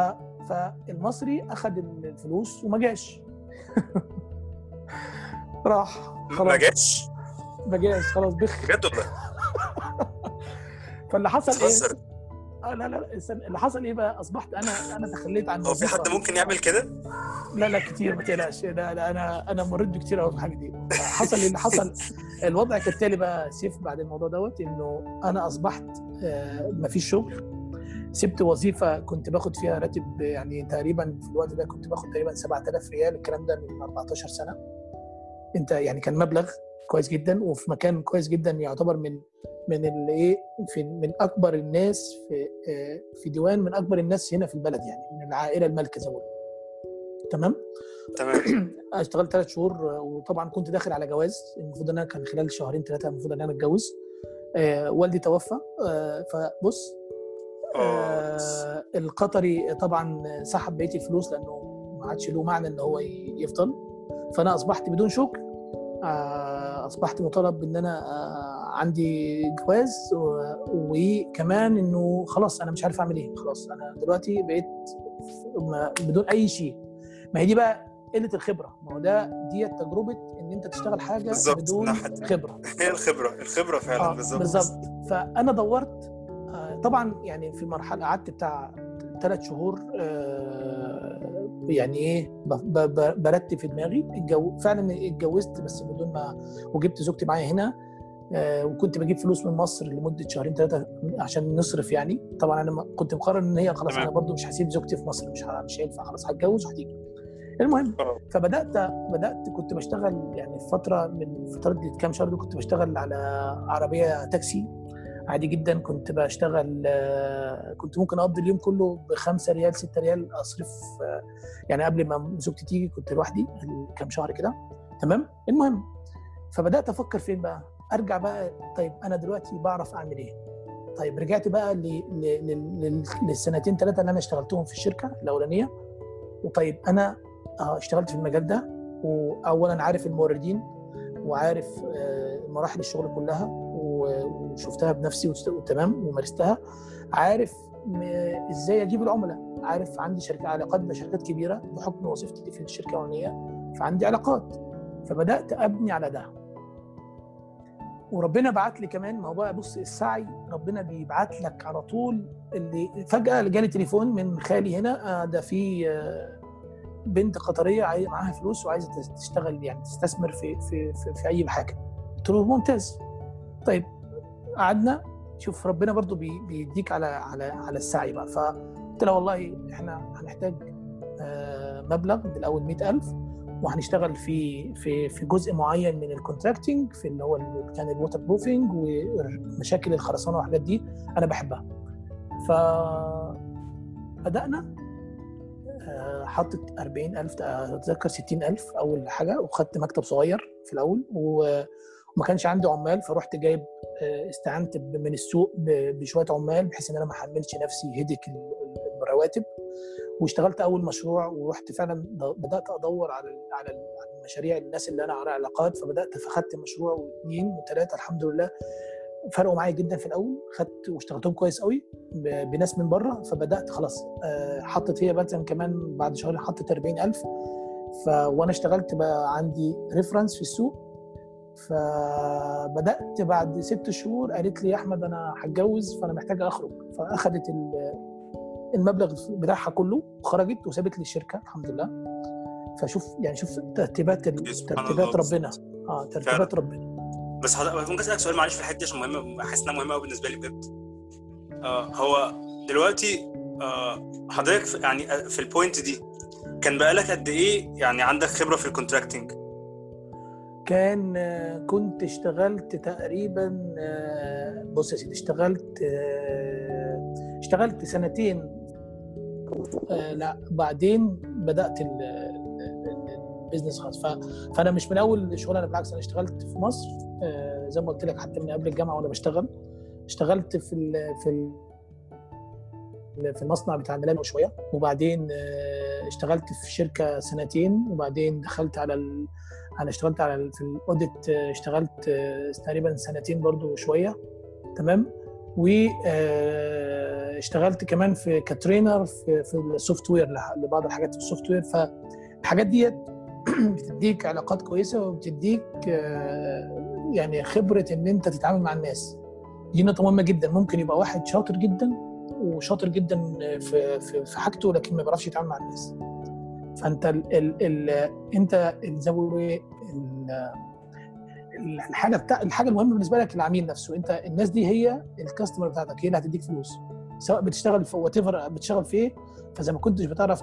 فالمصري أخذ الفلوس وما جاش. راح ما خلاص. جاتش ما جاش خلاص بخ بجد والله؟ فاللي حصل إيه؟ آه لا لا اللي حصل إيه بقى؟ أصبحت أنا أنا تخليت عن هو في حد. ممكن يعمل كده؟ لا لا كتير ما تقلقش. لا لا أنا أنا مريت بكتير قوي في الحاجة دي. حصل اللي حصل. الوضع كالتالي بقى سيف بعد الموضوع دوت إنه أنا أصبحت ما فيش شغل. سبت وظيفة كنت باخد فيها راتب يعني تقريبا في الوقت ده كنت باخد تقريبا 7000 ريال الكلام ده من 14 سنة. انت يعني كان مبلغ كويس جدا وفي مكان كويس جدا يعتبر من من الإيه في من أكبر الناس في في ديوان من أكبر الناس هنا في البلد يعني من العائلة المالكة زي ما تمام؟ تمام. اشتغلت ثلاث شهور وطبعا كنت داخل على جواز. المفروض إن أنا كان خلال شهرين ثلاثة المفروض إن أنا أتجوز. آه والدي توفى. آه فبص آه القطري طبعا سحب بقية الفلوس لأنه ما عادش له معنى إن هو يفضل فأنا أصبحت بدون شغل آه أصبحت مطالب ان أنا آه عندي جواز وكمان إنه خلاص أنا مش عارف أعمل إيه خلاص أنا دلوقتي بقيت بدون أي شيء ما هي دي بقى قلة الخبرة ما هو ده دي تجربة إن أنت تشتغل حاجة بالزبط. بدون نحت. خبرة هي الخبرة الخبرة فعلا آه بالظبط بالظبط فأنا دورت طبعا يعني في مرحلة قعدت بتاع ثلاث شهور آه يعني إيه برتب في دماغي الجو فعلا اتجوزت بس بدون ما وجبت زوجتي معايا هنا آه وكنت بجيب فلوس من مصر لمدة شهرين ثلاثة عشان نصرف يعني. طبعا أنا كنت مقرر إن هي خلاص أنا برضو مش هسيب زوجتي في مصر مش مش هينفع خلاص هتجوز وهتيجي. المهم فبدأت بدأت كنت بشتغل يعني في فترة من فترات كام شهر دول كنت بشتغل على عربية تاكسي. عادي جدا. كنت بشتغل كنت ممكن أقضي اليوم كله بخمسة ريال ستة ريال أصرف يعني قبل ما زوجتي تيجي كنت لوحدي كام شهر كده. تمام؟ المهم فبدأت أفكر فين بقى؟ أرجع بقى طيب أنا دلوقتي بعرف أعمل إيه؟ طيب رجعت بقى للسنتين ثلاثة اللي أنا اشتغلتهم في الشركة الأولانية. وطيب أنا اشتغلت في المجال ده واولا عارف الموردين وعارف مراحل الشغل كلها. وشفتها بنفسي وتمام ومارستها. عارف إزاي أجيب العملاء؟ عارف عندي شركة علاقات بشركات كبيرة بحكم وظيفتي في الشركة الأولانية فعندي علاقات. فبدأت أبني على ده. وربنا بعت لي كمان ما هو بقى بص السعي ربنا بيبعت لك على طول اللي فجأة جالي تليفون من خالي هنا ده في بنت قطرية معاها فلوس وعايزة تشتغل يعني تستثمر في في في, في أي حاجة. قلت له ممتاز. طيب قعدنا شوف ربنا برضو بيديك على على على السعي بقى. فقلت له والله إحنا هنحتاج مبلغ بالأول 100000 وهنشتغل في في في جزء معين من ال contracting في اللي هو كان ال waterproofing ومشاكل الخرسانة والحاجات دي أنا بحبها. ف بدأنا حطت 40000 أتذكر 60000 أول حاجة وخدت مكتب صغير في الأول وما كانش عندي عمال فرحت جايب استعنت من السوق بشوية عمال بحيث إن أنا ما احملش نفسي هدك الرواتب. واشتغلت أول مشروع ورحت فعلا بدأت أدور على على المشاريع الناس اللي أنا على علاقات. فبدأت فخدت مشروع واثنين وثلاثه الحمد لله. فرقوا معايا جدا في الأول خدت واشتغلتهم كويس قوي بناس من بره. فبدأت خلاص حطت هي مثلا كمان بعد شهر حطت 40000 ف وأنا اشتغلت بقى عندي ريفرنس في السوق. فبدأت بعد ست شهور قالت لي يا أحمد أنا هتجوز فأنا محتاجه أخرج. فأخدت المبلغ بتاعها كله وخرجت وسابت لي الشركة الحمد لله. فشوف يعني شوف ترتيبات ترتيبات ربنا. آه ترتيبات ربنا. بس ممكن أسألك سؤال معلش في الحتة دي عشان مهمة حاسس إنها مهمة قوي بالنسبة لي بجد. آه هو دلوقتي آه حضرتك يعني في ال point دي كان بقالك قد إيه يعني عندك خبرة في ال contracting كان كنت اشتغلت تقريبا بص يا سيدي اشتغلت اشتغلت سنتين. لا بعدين بدأت ال business خالص. فأنا مش من أول شغلانه بالعكس أنا اشتغلت في مصر. زي ما قلت لك حتى من قبل الجامعة وأنا بشتغل. اشتغلت في ال في ال في المصنع بتاع ميلانو شوية. وبعدين اشتغلت في شركة سنتين. وبعدين دخلت على. أنا اشتغلت على. في ال audit اشتغلت تقريبا سنتين برضو شوية تمام؟ واشتغلت كمان في ك trainer في, في ال software لبعض الحاجات في ال software فالحاجات ديت بتديك علاقات كويسة وبتديك يعني خبرة إن أنت تتعامل مع الناس. دي نقطة مهمة جدا. ممكن يبقى واحد شاطر جدا وشاطر جدا في, في حاجته لكن ما بيعرفش يتعامل مع الناس. فانت ال ال ال انت زي الحاجة بتاع الحاجة المهمة بالنسبة لك العميل نفسه. انت الناس دي هي الكاستمر بتاعتك هي اللي هتديك فلوس. سواء بتشتغل في وات بتشتغل في إيه فزي ما كنتش بتعرف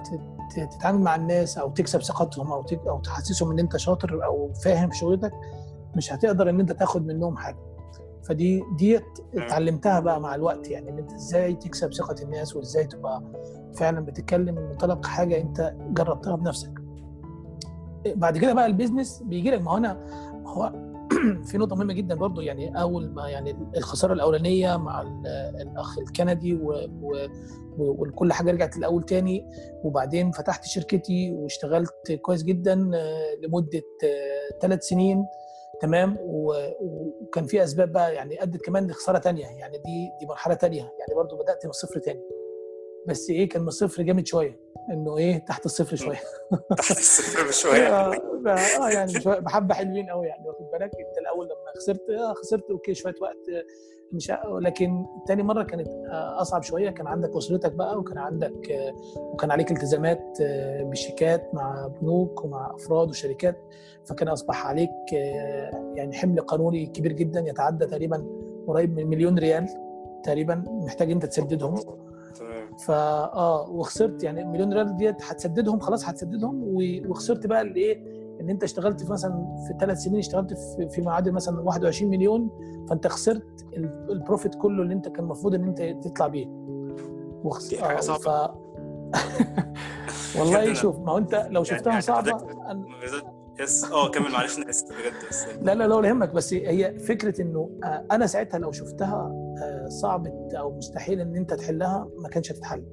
تتعامل مع الناس أو تكسب ثقتهم أو أو تحسسهم إن أنت شاطر أو فاهم شغلتك مش هتقدر إن أنت تاخد منهم حاجة. فدي ديت اتعلمتها بقى مع الوقت يعني إن أنت إزاي تكسب ثقة الناس وإزاي تبقى فعلا بتتكلم من منطلق حاجة أنت جربتها بنفسك. بعد كده بقى البيزنس بيجي لك ما هو أنا هو في نقطة مهمة جدا برضو يعني أول ما يعني الخسارة الأولانية مع الأخ الكندي وكل حاجة رجعت الأول تاني وبعدين فتحت شركتي واشتغلت كويس جدا لمدة ثلاث سنين. تمام وكان في أسباب بقى يعني أدت كمان لخسارة تانية يعني دي دي مرحلة تانية يعني برضو بدأت من الصفر تاني. بس إيه كان من الصفر جامد شوية إنه إيه تحت الصفر شوية. تحت الصفر بشوية. آه آه يعني شوية بحبة حلوين قوي يعني واخد بالك؟ أنت الأول لما خسرت آه خسرت أوكي شوية وقت مش لكن تاني مرة كانت أصعب شوية. كان عندك أسرتك بقى وكان عندك وكان عليك التزامات بشيكات مع بنوك ومع أفراد وشركات. فكان أصبح عليك يعني حمل قانوني كبير جدا. يتعدى تقريبا قريب من مليون ريال تقريبا محتاج أنت تسددهم. فا آه وخسرت يعني مليون ريال ديت هتسددهم خلاص هتسددهم. وخسرت بقى الإيه إن أنت اشتغلت في مثلا في ثلاث سنين اشتغلت في في معادل مثلا 21 مليون فأنت خسرت ال profit كله اللي أنت كان المفروض إن أنت تطلع بيه. وخسرت حاجة صعبة. ف... والله شوف ما هو أنت لو شفتها يعني صعبة yes آه كمل معلش أنا آسف بجد بس لا لا لا ولا يهمك بس هي فكرة إنه أنا ساعتها لو شفتها صعبة أو مستحيل إن أنت تحلها ما كانش هتتحل.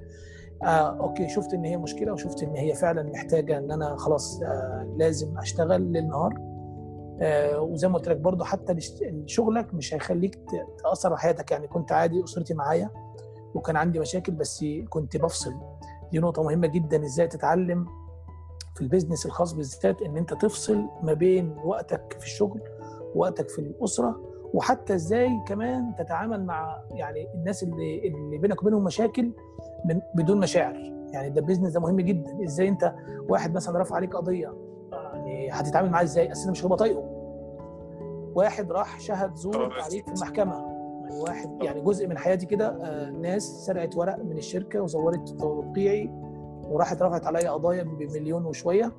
آه okay شفت إن هي مشكلة وشفت إن هي فعلا محتاجة إن أنا خلاص آه لازم أشتغل ليل نهار آه وزي ما قلت لك برضو حتى شغلك مش هيخليك تأثر على حياتك. يعني كنت عادي أسرتي معايا وكان عندي مشاكل بس كنت بفصل. دي نقطة مهمة جدا إزاي تتعلم في ال business الخاص بالذات إن أنت تفصل ما بين وقتك في الشغل ووقتك في الأسرة وحتى إزاي كمان تتعامل مع يعني الناس اللي اللي بينك وبينهم مشاكل بدون مشاعر. يعني ده ال business ده مهم جدا. إزاي أنت واحد مثلا رفع عليك قضية يعني هتتعامل معاه إزاي؟ أصل مش هيبقى طايقه. واحد راح شهد زور عليك في المحكمة. يعني واحد يعني جزء من حياتي كده آه ناس سرقت ورق من الشركة وزورت توقيعي وراحت رفعت عليا قضايا بمليون وشوية.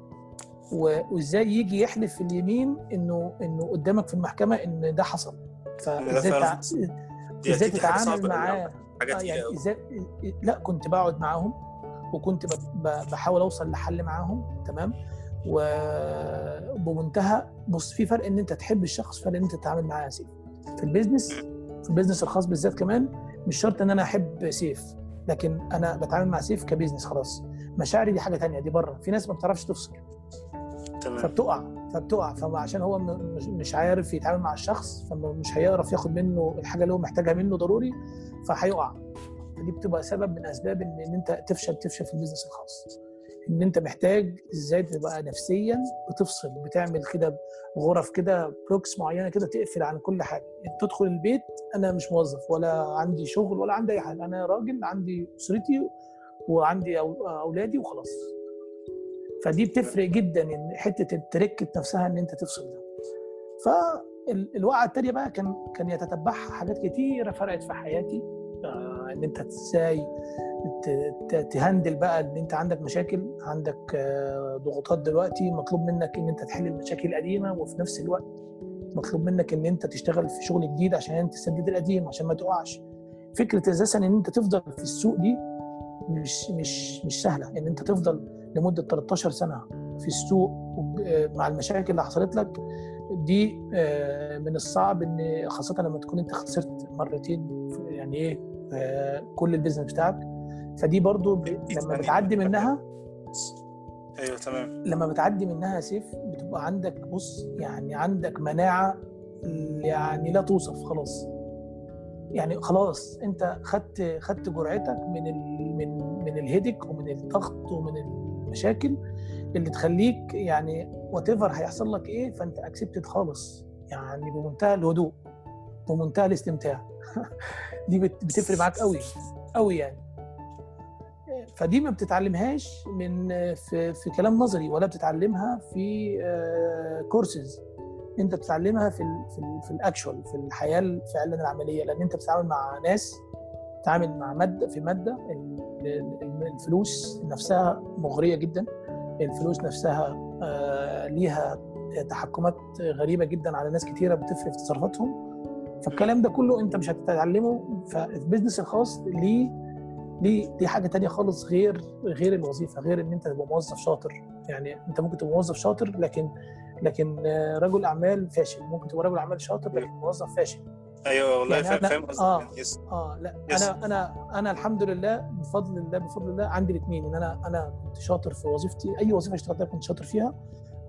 وإزاي يجي يحلف في اليمين إنه إنه قدامك في المحكمة إن ده حصل. فإزاي تع... إزاي تتعامل معاه؟ يعني إزاي لأ كنت بقعد معاهم وكنت. بحاول أوصل لحل معاهم تمام؟ وبمنتهى بص في فرق إن أنت تحب الشخص فرق إن أنت تتعامل معاه يا سيف. في ال business في ال business الخاص بالذات كمان مش شرط إن أنا أحب سيف لكن أنا بتعامل مع سيف ك business خلاص. مشاعري دي حاجة تانية دي بره. في ناس ما بتعرفش تفصل. تمام. فبتقع فبتقع. فعشان هو مش عارف يتعامل مع الشخص فمش هيعرف ياخد منه الحاجة اللي هو محتاجها منه ضروري فهيقع. فدي بتبقى سبب من أسباب ان, إن أنت تفشل تفشل في ال business الخاص. إن أنت محتاج إزاي تبقى نفسيا بتفصل بتعمل كده غرف كده blocks معينة كده تقفل عن كل حاجة. تدخل البيت أنا مش موظف ولا عندي شغل ولا عندي أي حاجة. أنا راجل عندي أسرتي وعندي أولادي وخلاص. فدي بتفرق جدا إن حتة ال trick نفسها إن أنت تفصل ده. فالوقعه التانية بقى كان كان يتتبعها حاجات كتيرة فرقت في حياتي. آه إن أنت إزاي تهندل بقى إن أنت عندك مشاكل عندك آه ضغوطات دلوقتي مطلوب منك إن أنت تحل المشاكل القديمة وفي نفس الوقت مطلوب منك إن أنت تشتغل في شغل جديد عشان تسدد القديم عشان ما تقعش فكرة أساسا إن أنت تفضل في السوق دي مش مش مش سهلة. إن أنت تفضل لمدة 13 سنة في السوق مع المشاكل اللي حصلت لك. دي من الصعب إن خاصة لما تكون أنت خسرت مرتين يعني إيه كل البيزنس بتاعك. فدي برضو لما بتعدي منها أيوه تمام. لما بتعدي منها يا سيف بتبقى عندك بص يعني عندك مناعة يعني لا توصف خلاص. يعني خلاص أنت خدت خدت جرعتك من ال من من الهيدك ومن الضغط ومن المشاكل اللي تخليك يعني what هيحصل لك إيه فأنت accepted خالص. يعني بمنتهى الهدوء ومنتهى الاستمتاع. دي بتفرق معاك قوي قوي يعني. فدي ما بتتعلمهاش من في, في كلام نظري ولا بتتعلمها في كورسز أنت بتتعلمها في ال في, ال في ال actual في الحياة فعلا العملية. لأن أنت بتتعامل مع ناس بتتعامل مع مادة في مادة الفلوس نفسها مغرية جدا. الفلوس نفسها آه، ليها تحكمات غريبة جدا على ناس كتيرة بتفرق في تصرفاتهم. فالكلام ده كله أنت مش هتتعلمه. فالبيزنس الخاص ليه ليه دي حاجة تانية خالص غير غير الوظيفة غير إن أنت تبقى موظف شاطر. يعني أنت ممكن تبقى موظف شاطر لكن لكن آه، رجل أعمال فاشل. ممكن تبقى رجل أعمال شاطر لكن موظف فاشل. أيوه والله يعني فاهم قصدك آه. يعني yes آه لا yes. أنا أنا أنا الحمد لله بفضل الله بفضل الله عندي الاثنين إن أنا أنا كنت شاطر في وظيفتي أي وظيفة اشتغلتها كنت شاطر فيها.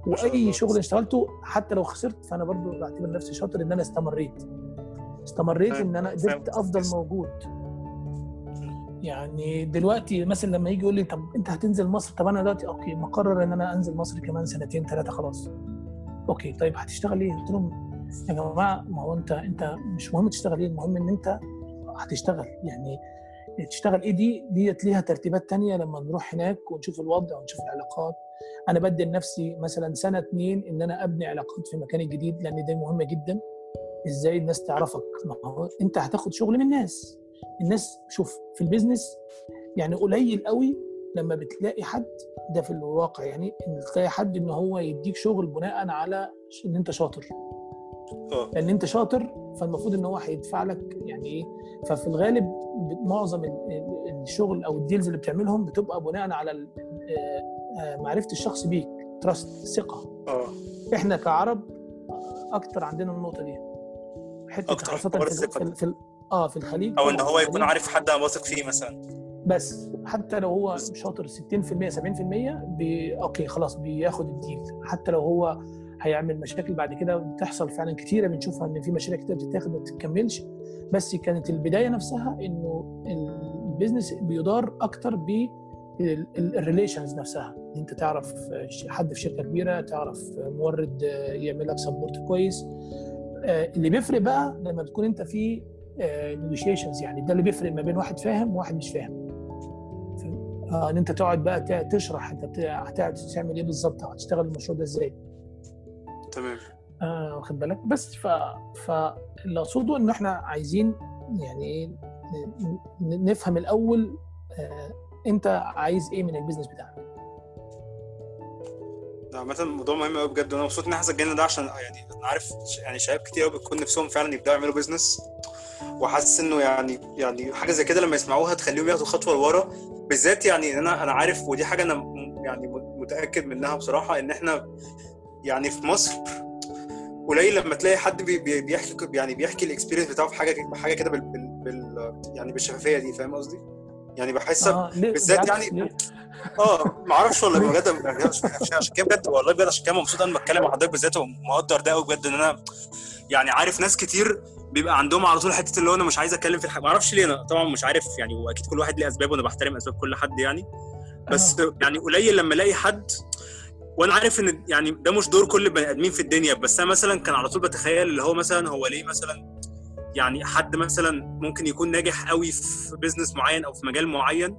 وأي شغل اشتغلته حتى لو خسرت فأنا برضو بعتبر نفسي شاطر إن أنا استمريت استمريت فاهم- إن أنا قدرت. أفضل موجود يعني دلوقتي مثلا لما يجي يقول لي طب أنت هتنزل مصر طب أنا دلوقتي okay مقرر إن أنا أنزل مصر كمان سنتين ثلاثة خلاص okay طيب هتشتغل إيه؟ قلت لهم يا جماعة ما هو انت انت مش مهم تشتغل إيه المهم ان انت هتشتغل. يعني تشتغل إيه؟ دي ديت ليها ترتيبات تانية لما نروح هناك ونشوف الوضع ونشوف العلاقات. أنا بدي لنفسي مثلا سنة اتنين إن أنا أبني علاقات في مكاني الجديد لأن دي مهمه جدا. إزاي الناس تعرفك؟ ما هو أنت هتاخد شغل من الناس. الناس شوف في ال business يعني قليل قوي لما بتلاقي حد ده في الواقع يعني إن تلاقي حد إن هو يديك شغل بناء على إن أنت شاطر. لأن أنت شاطر فالمفروض إن هو هيدفع لك يعني إيه؟ ففي الغالب معظم ال- ال- الشغل أو ال deals اللي بتعملهم بتبقى بناء على آه، آه، معرفة الشخص بيك trust ثقة. آه. إحنا كعرب أكتر عندنا النقطة دي. حتة أكتر خاصة في, في. في, آه في الخليج. أو إن هو يكون. عارف حد واثق فيه مثلا. بس حتى لو هو شاطر 60% 70% بي... okay خلاص بياخد ال deal حتى لو هو هيعمل مشاكل بعد كده بتحصل فعلا كتيرة بنشوفها إن في مشاريع كتير بتتاخد ما بتكملش بس كانت البداية نفسها إنه ال business بيدار أكتر ب ال relations نفسها. أنت تعرف حد في شركة كبيرة تعرف مورد يعمل لك support كويس. آه، اللي بيفرق بقى لما بتكون أنت في negotiations يعني ده اللي بيفرق ما بين واحد فاهم وواحد مش فاهم. آه، إن أنت تقعد بقى تشرح أنت بت- هتقعد تعمل إيه بالظبط هتشتغل المشروع ده إزاي. تمام. آه واخد بالك؟ بس ف فاللي أقصده ان إحنا عايزين يعني ن- نفهم الأول آه أنت عايز إيه من ال business بتاعك؟ ده عامة الموضوع مهم قوي بجد وأنا مبسوط إن إحنا سجلنا ده عشان يعني أنا عارف يعني شباب كتير قوي بتكون نفسهم فعلا يبدأوا يعملوا business وحاسس إنه يعني يعني حاجة زي كده لما يسمعوها تخليهم ياخدوا خطوة لورا. بالذات يعني أنا أنا عارف ودي حاجة أنا يعني متأكد منها بصراحة إن إحنا يعني في مصر قليل لما تلاقي حد بي بي بيحكي يعني بيحكي ال experience بتاعه في حاجة حاجة كده بال, بال, يعني بالشفافية دي فاهم قصدي؟ يعني بحس آه بالذات يعني ليه؟ آه ما أعرفش والله بجد عشان عشان كده بجد والله بجد عشان كده مبسوط أنا بتكلم مع حضرتك بالذات ومقدر ده قوي بجد إن أنا يعني عارف ناس كتير بيبقى عندهم على طول حتة اللي هو أنا مش عايز أتكلم في الحاجة ما أعرفش ليه أنا طبعا مش عارف يعني وأكيد كل واحد ليه أسباب وأنا بحترم أسباب كل حد يعني بس يعني قليل لما ألاقي حد وأنا عارف ان يعني ده مش دور كل البني ادمين في الدنيا بس أنا مثلا كان على طول بتخيل اللي هو مثلا هو ليه مثلا يعني حد مثلا ممكن يكون ناجح قوي في بيزنس معين أو في مجال معين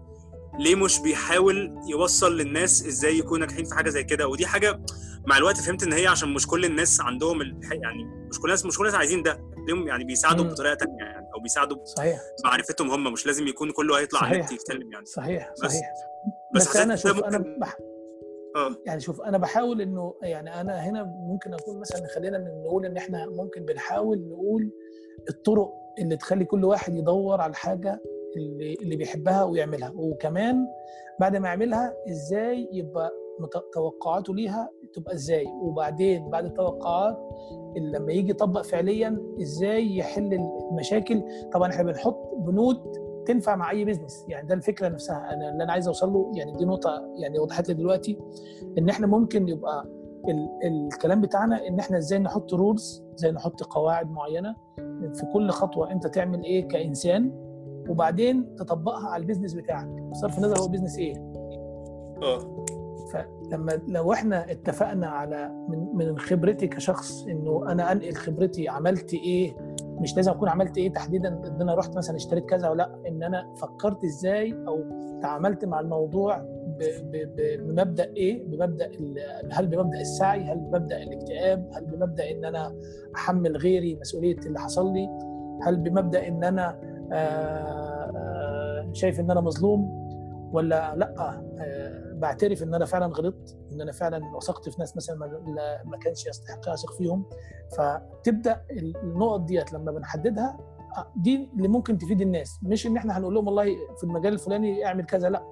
ليه مش بيحاول يوصل للناس إزاي يكونوا ناجحين في حاجة زي كده ودي حاجة مع الوقت فهمت إن هي عشان مش كل الناس عندهم يعني مش كل الناس مش كل الناس عايزين ده ليهم يعني بيساعدوا. بطريقة تانية يعني أو بيساعدوا صحيح بمعرفتهم هم مش لازم يكون كله هيطلع على. النت يتكلم يعني صحيح بس- صحيح بس بس, أنا شوف أنا بح... آه. يعني شوف أنا بحاول إنه يعني أنا هنا ممكن اكون مثلا خلينا نقول إن إحنا ممكن بنحاول نقول الطرق اللي تخلي كل واحد يدور على الحاجة اللي اللي بيحبها ويعملها. وكمان بعد ما يعملها إزاي يبقى توقعاته ليها تبقى إزاي؟ وبعدين بعد التوقعات لما يجي يطبق فعليا إزاي يحل المشاكل؟ طبعا إحنا بنحط بنود تنفع مع أي business يعني ده الفكرة نفسها. أنا اللي أنا عايز أوصل له يعني دي نقطة يعني وضحت لي دلوقتي إن إحنا ممكن يبقى ال الكلام بتاعنا إن إحنا إزاي نحط rules إزاي نحط قواعد معينة في كل خطوة أنت تعمل إيه كإنسان وبعدين تطبقها على ال business بتاعك. بصرف النظر هو بيزنس إيه. آه. فلما لو إحنا اتفقنا على من من خبرتي كشخص إنه أنا أنقل خبرتي عملت إيه مش لازم أكون عملت إيه تحديدا إن أنا رحت مثلا اشتريت كذا أو لأ إن أنا فكرت إزاي أو تعاملت مع الموضوع بمبدأ إيه؟ بمبدأ هل بمبدأ السعي؟ هل بمبدأ الاكتئاب؟ هل بمبدأ إن أنا أحمل غيري مسؤولية اللي حصل لي؟ هل بمبدأ إن أنا آه، آه، شايف إن أنا مظلوم؟ ولا لأ؟ آه، بعترف إن أنا فعلا غلطت إن أنا فعلا وثقت في ناس مثلا ما, كانش يستحق أثق فيهم. فتبدأ النقط ديت لما بنحددها دي اللي ممكن تفيد الناس. مش إن إحنا هنقول لهم والله في المجال الفلاني اعمل كذا لأ.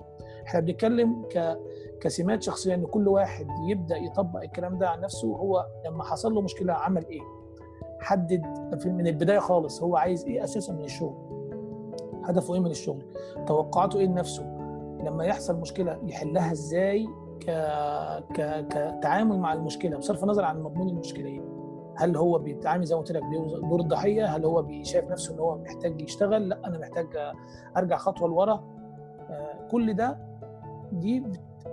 إحنا بنتكلم ك كسمات شخصية إن كل واحد يبدأ يطبق الكلام ده عن نفسه هو لما حصل له مشكلة عمل إيه؟ حدد من البداية خالص هو عايز إيه أساسا من الشغل؟ هدفه إيه من الشغل؟ توقعاته إيه لنفسه؟ لما يحصل مشكلة يحلها إزاي ك... ك... كتعامل مع المشكلة بصرف النظر عن مضمون المشكلة. هل هو بيتعامل زي ما قلت لك بدور الضحيه هل هو شايف نفسه إن هو محتاج يشتغل؟ لأ أنا محتاج أرجع خطوة لورا. آه، كل ده دي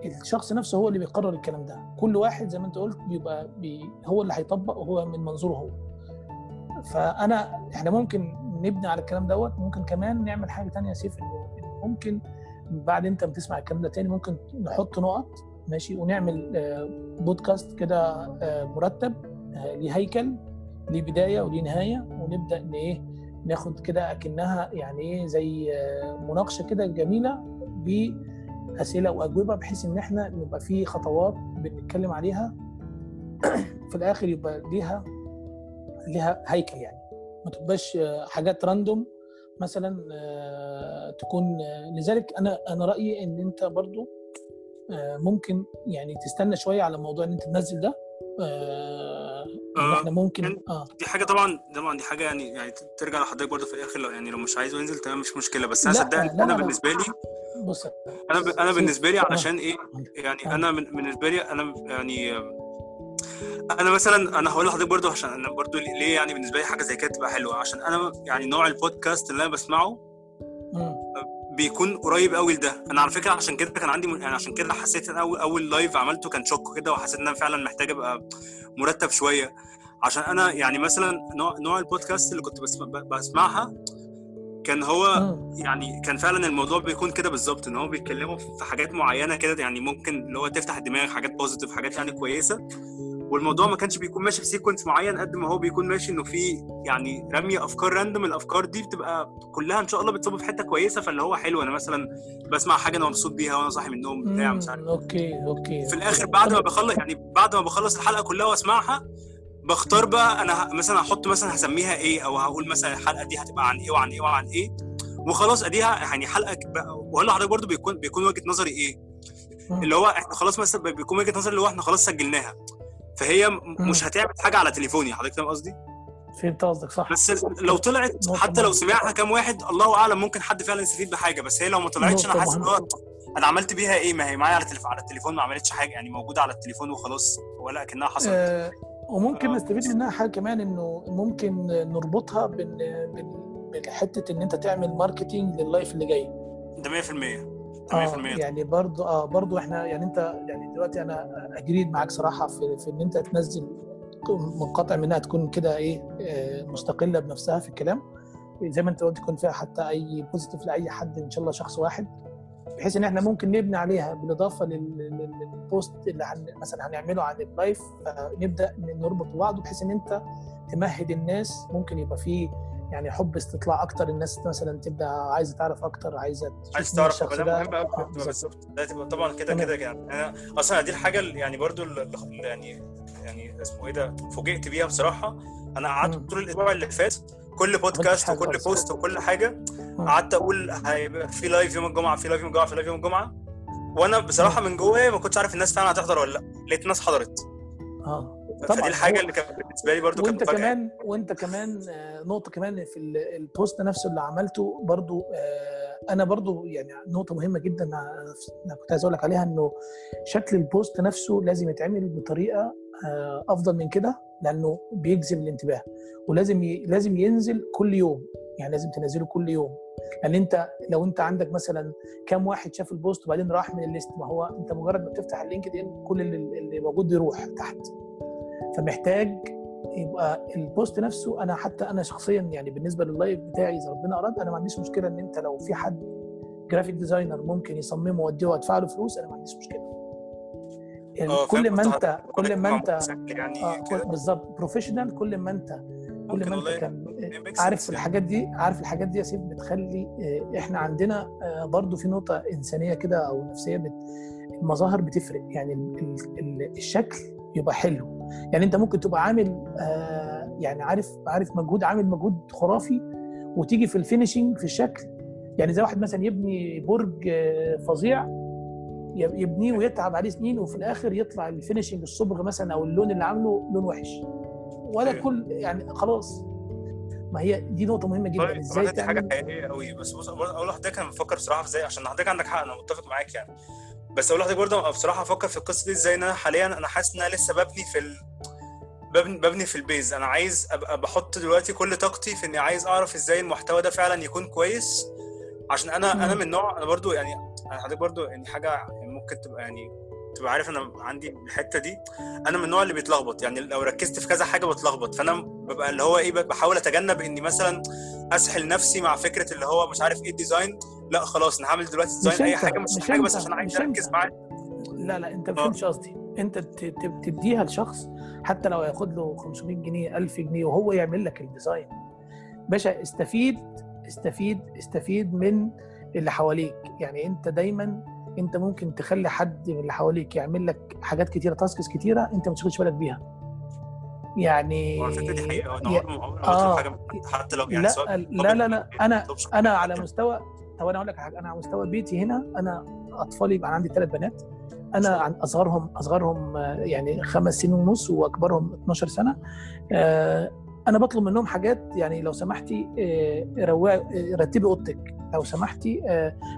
الشخص نفسه هو اللي بيقرر الكلام ده. كل واحد زي ما أنت قلت بيبقى بي هو اللي هيطبق وهو من منظوره هو. فأنا إحنا ممكن نبني على الكلام دوت ممكن كمان نعمل حاجة تانية سيف إنه ممكن بعد انت بتسمع الكلام ده تاني ممكن نحط نقط ماشي ونعمل آه، بودكاست كده آه، مرتب آه، ليه هيكل ليه بدايه وليه نهايه ونبدأ إن إيه ناخد كده أكنها يعني إيه زي آه، مناقشة كده جميلة بأسئلة وأجوبة بحيث إن إحنا نبقى في خطوات بنتكلم عليها في الآخر يبقى ليها ليها هيكل يعني. ما تبقاش آه، حاجات راندوم مثلا آه، تكون آه، لذلك أنا أنا رأيي إن أنت برضو آه، ممكن يعني تستنى شوية على موضوع إن أنت تنزل ده آه، إحنا ممكن يعني- آه دي حاجة طبعا طبعا دي حاجة يعني يعني ترجع لحضرتك برضه في الآخر لو يعني لو مش عايزه ينزل تمام مش مشكلة بس أنا صدقني أنا لا. بالنسبة لي بص أنا ب... أنا. بالنسبة لي. علشان إيه يعني. أنا من... بالنسبة لي أنا يعني أنا مثلا أنا هقول لحضرتك برضو عشان أنا برضو ليه يعني بالنسبة لي حاجة زي كده تبقى حلوة عشان أنا يعني نوع البودكاست اللي أنا بسمعه. بيكون قريب قوي لده أنا على فكرة عشان كده كان عندي يعني عشان كده حسيت إن اول أول لايف عملته كان شوك كده وحسيت إن أنا فعلا محتاج أبقى مرتب شوية عشان أنا يعني مثلا نوع نوع البودكاست اللي كنت بسمع بسمعها كان هو. يعني كان فعلا الموضوع بيكون كده بالظبط إن هو بيتكلموا في حاجات معينة كده يعني ممكن اللي هو تفتح الدماغ حاجات positive حاجات يعني كويسة والموضوع ما كانش بيكون ماشي في sequence معين قد ما هو بيكون ماشي إنه في يعني رمي أفكار random الأفكار دي بتبقى كلها إن شاء الله بتصب في حتة كويسة فاللي هو حلو أنا مثلا بسمع حاجة أنا مبسوط بيها وأنا صاحي من النوم بتاع مش عارف. okay okay في الآخر بعد ما بخلص يعني بعد ما بخلص الحلقة كلها وأسمعها بختار بقى أنا مثلا هحط مثلا هسميها إيه أو هقول مثلا الحلقة دي هتبقى عن إيه وعن إيه وعن إيه وخلاص أديها يعني حلقة ك- بقى- وهقول لحضرتك برضو بيكون بيكون وجهة نظري إيه. اللي هو إحنا خلاص مثلا بيكون وجهة نظري اللي هو إحنا خلاص سجلناها فهي. مش هتعمل حاجة على تليفوني. حضرتك فاهم قصدي؟ فهمت قصدك صح. بس لو طلعت حتى لو. سمعها كام واحد الله أعلم ممكن حد فعلا يستفيد بحاجة. بس هي لو ما طلعتش أنا حاسس إن أنا عملت بيها إيه؟ ما هي معايا على التليفون على التليفون ما عملتش حاجة. يعني موجودة على التليفون وخلاص ولا كانها حصلت. آه، وممكن آه. نستفيد منها حاجة كمان إنه ممكن نربطها بين بين بحتة إن أنت تعمل marketing لل live اللي جاي. ده 100% ده 100% آه يعني برضو آه برضو إحنا يعني أنت يعني دلوقتي أنا agreed معاك صراحة في, في إن أنت تنزل مقطع منها تكون كده إيه آه، مستقلة بنفسها في الكلام. زي ما أنت قلت يكون فيها حتى أي positive لأي حد إن شاء الله شخص واحد. بحيث إن إحنا ممكن نبني عليها بالإضافة لل- لل- لل post اللي هن مثلا هنعمله عن ال live نبدا نربط ببعض بحيث إن أنت تمهد الناس. ممكن يبقى فيه يعني حب استطلاع أكتر الناس مثلا تبدأ عايزة تعرف أكتر عايزة عايز تعرف ده. مهم قوي بالظبط. طبعا كده. كده يعني أنا أصلا دي الحاجة اللي يعني برضو يعني يعني اسمه إيه ده فوجئت بيها بصراحة أنا قعدت. طول الأسبوع اللي فات كل بودكاست وكل. post وكل حاجة قعدت أقول هيبقى في live يوم الجمعة في live يوم الجمعة في live يوم الجمعة وأنا بصراحة من جوايا ما كنتش عارف الناس فعلا هتحضر ولا لا لقيت الناس حضرت آه فدي طبعاً. الحاجة هو- اللي كانت بالنسبة لي برضو وانت كمان وانت كمان آه، نقطة كمان في ال- ال post نفسه اللي عملته برضو آه، أنا برضو يعني نقطة مهمة جدا أنا كنت عايز أقول لك عليها إنه شكل ال post نفسه لازم يتعمل بطريقة آه، أفضل من كده لأنه بيجذب الانتباه. ولازم ي... لازم ينزل كل يوم يعني لازم تنزله كل يوم. لأن أنت لو أنت عندك مثلا كام واحد شاف ال post وبعدين راح من ال list ما هو أنت مجرد ما بتفتح ال LinkedIn كل اللي, اللي موجود بيروح تحت. فمحتاج يبقى ال post نفسه. أنا حتى أنا شخصيا يعني بالنسبة لل live بتاعي إذا ربنا أراد أنا ما عنديش مشكلة إن أنت لو في حد graphic designer ممكن يصممه واديه وادفع له فلوس أنا ما عنديش مشكلة. يعني آه كل فاهم ما قصدي أنت. كل ما أنت يعني آه بالظبط. professional كل ما أنت كل ما أنت كان عارف يعني. الحاجات دي عارف الحاجات دي يا سيف بتخلي آه، إحنا عندنا آه، برضو في نقطة إنسانية كده أو نفسية بت... المظاهر بتفرق. يعني ال... ال... ال- الشكل يبقى حلو. يعني انت ممكن تبقى عامل آه، يعني عارف عارف مجهود عامل مجهود خرافي وتيجي في ال finishing في الشكل. يعني زي واحد مثلا يبني برج آه، فظيع يبنيه ويتعب عليه سنين وفي الآخر يطلع ال finishing الصبغ مثلا أو اللون اللي عامله لون وحش. ولا أيوة. كل يعني خلاص. ما هي دي نقطة مهمة جدا طيب إزاي دي حاجة تعمل حقيقية قوي بس بص أقول لحضرتك أنا بفكر بصراحه في إزاي عشان حضرتك عندك حق أنا متفق معاك يعني. بس أقول لحضرتك برضه بصراحة أفكر في القصة دي إزاي إن أنا حاليا أنا حاسس إن أنا لسه ببني في ال... ببني ببني في ال base. أنا عايز أبقى بحط دلوقتي كل طاقتي في إني عايز أعرف إزاي المحتوى ده فعلا يكون كويس. عشان أنا مم. أنا من نوع أنا برضو يعني أنا حضرتك برضو يعني حاجة ممكن تبقى يعني تبقى عارف أنا عندي الحتة دي. أنا من النوع اللي بيتلخبط يعني لو ركزت في كذا حاجة بتلخبط. فأنا ببقى اللي هو إيه بحاول أتجنب إني مثلا أسحل نفسي مع فكرة اللي هو مش عارف إيه ال design. لا خلاص أنا هعمل دلوقتي design أي حاجة مش مش حاجة بس عشان عايز أركز معاه لا لا أنت ما آه. فهمتش قصدي. أنت تديها لشخص حتى لو هياخد له 500 جنيه 1000 جنيه وهو يعمل لك ال design باشا استفيد استفيد استفيد من اللي حواليك. يعني أنت دايما أنت ممكن تخلي حد من اللي حواليك يعمل لك حاجات كتيرة tasks كتيرة أنت ما تشغلش بالك بيها. يعني دي حقيقة. أنا عمري ما آه. حاجة حتى لو يعني لا سواء لا لا لا أنا أنا على. مستوى طب أنا أقول لك حاجة أنا على مستوى بيتي هنا أنا أطفالي يبقى عندي ثلاث بنات. أنا عن أصغرهم أصغرهم آه، يعني خمس سنين ونص وأكبرهم 12 سنة. آه، أنا بطلب منهم حاجات يعني لو سمحتي آه، رتبي أوضتك. لو سمحتي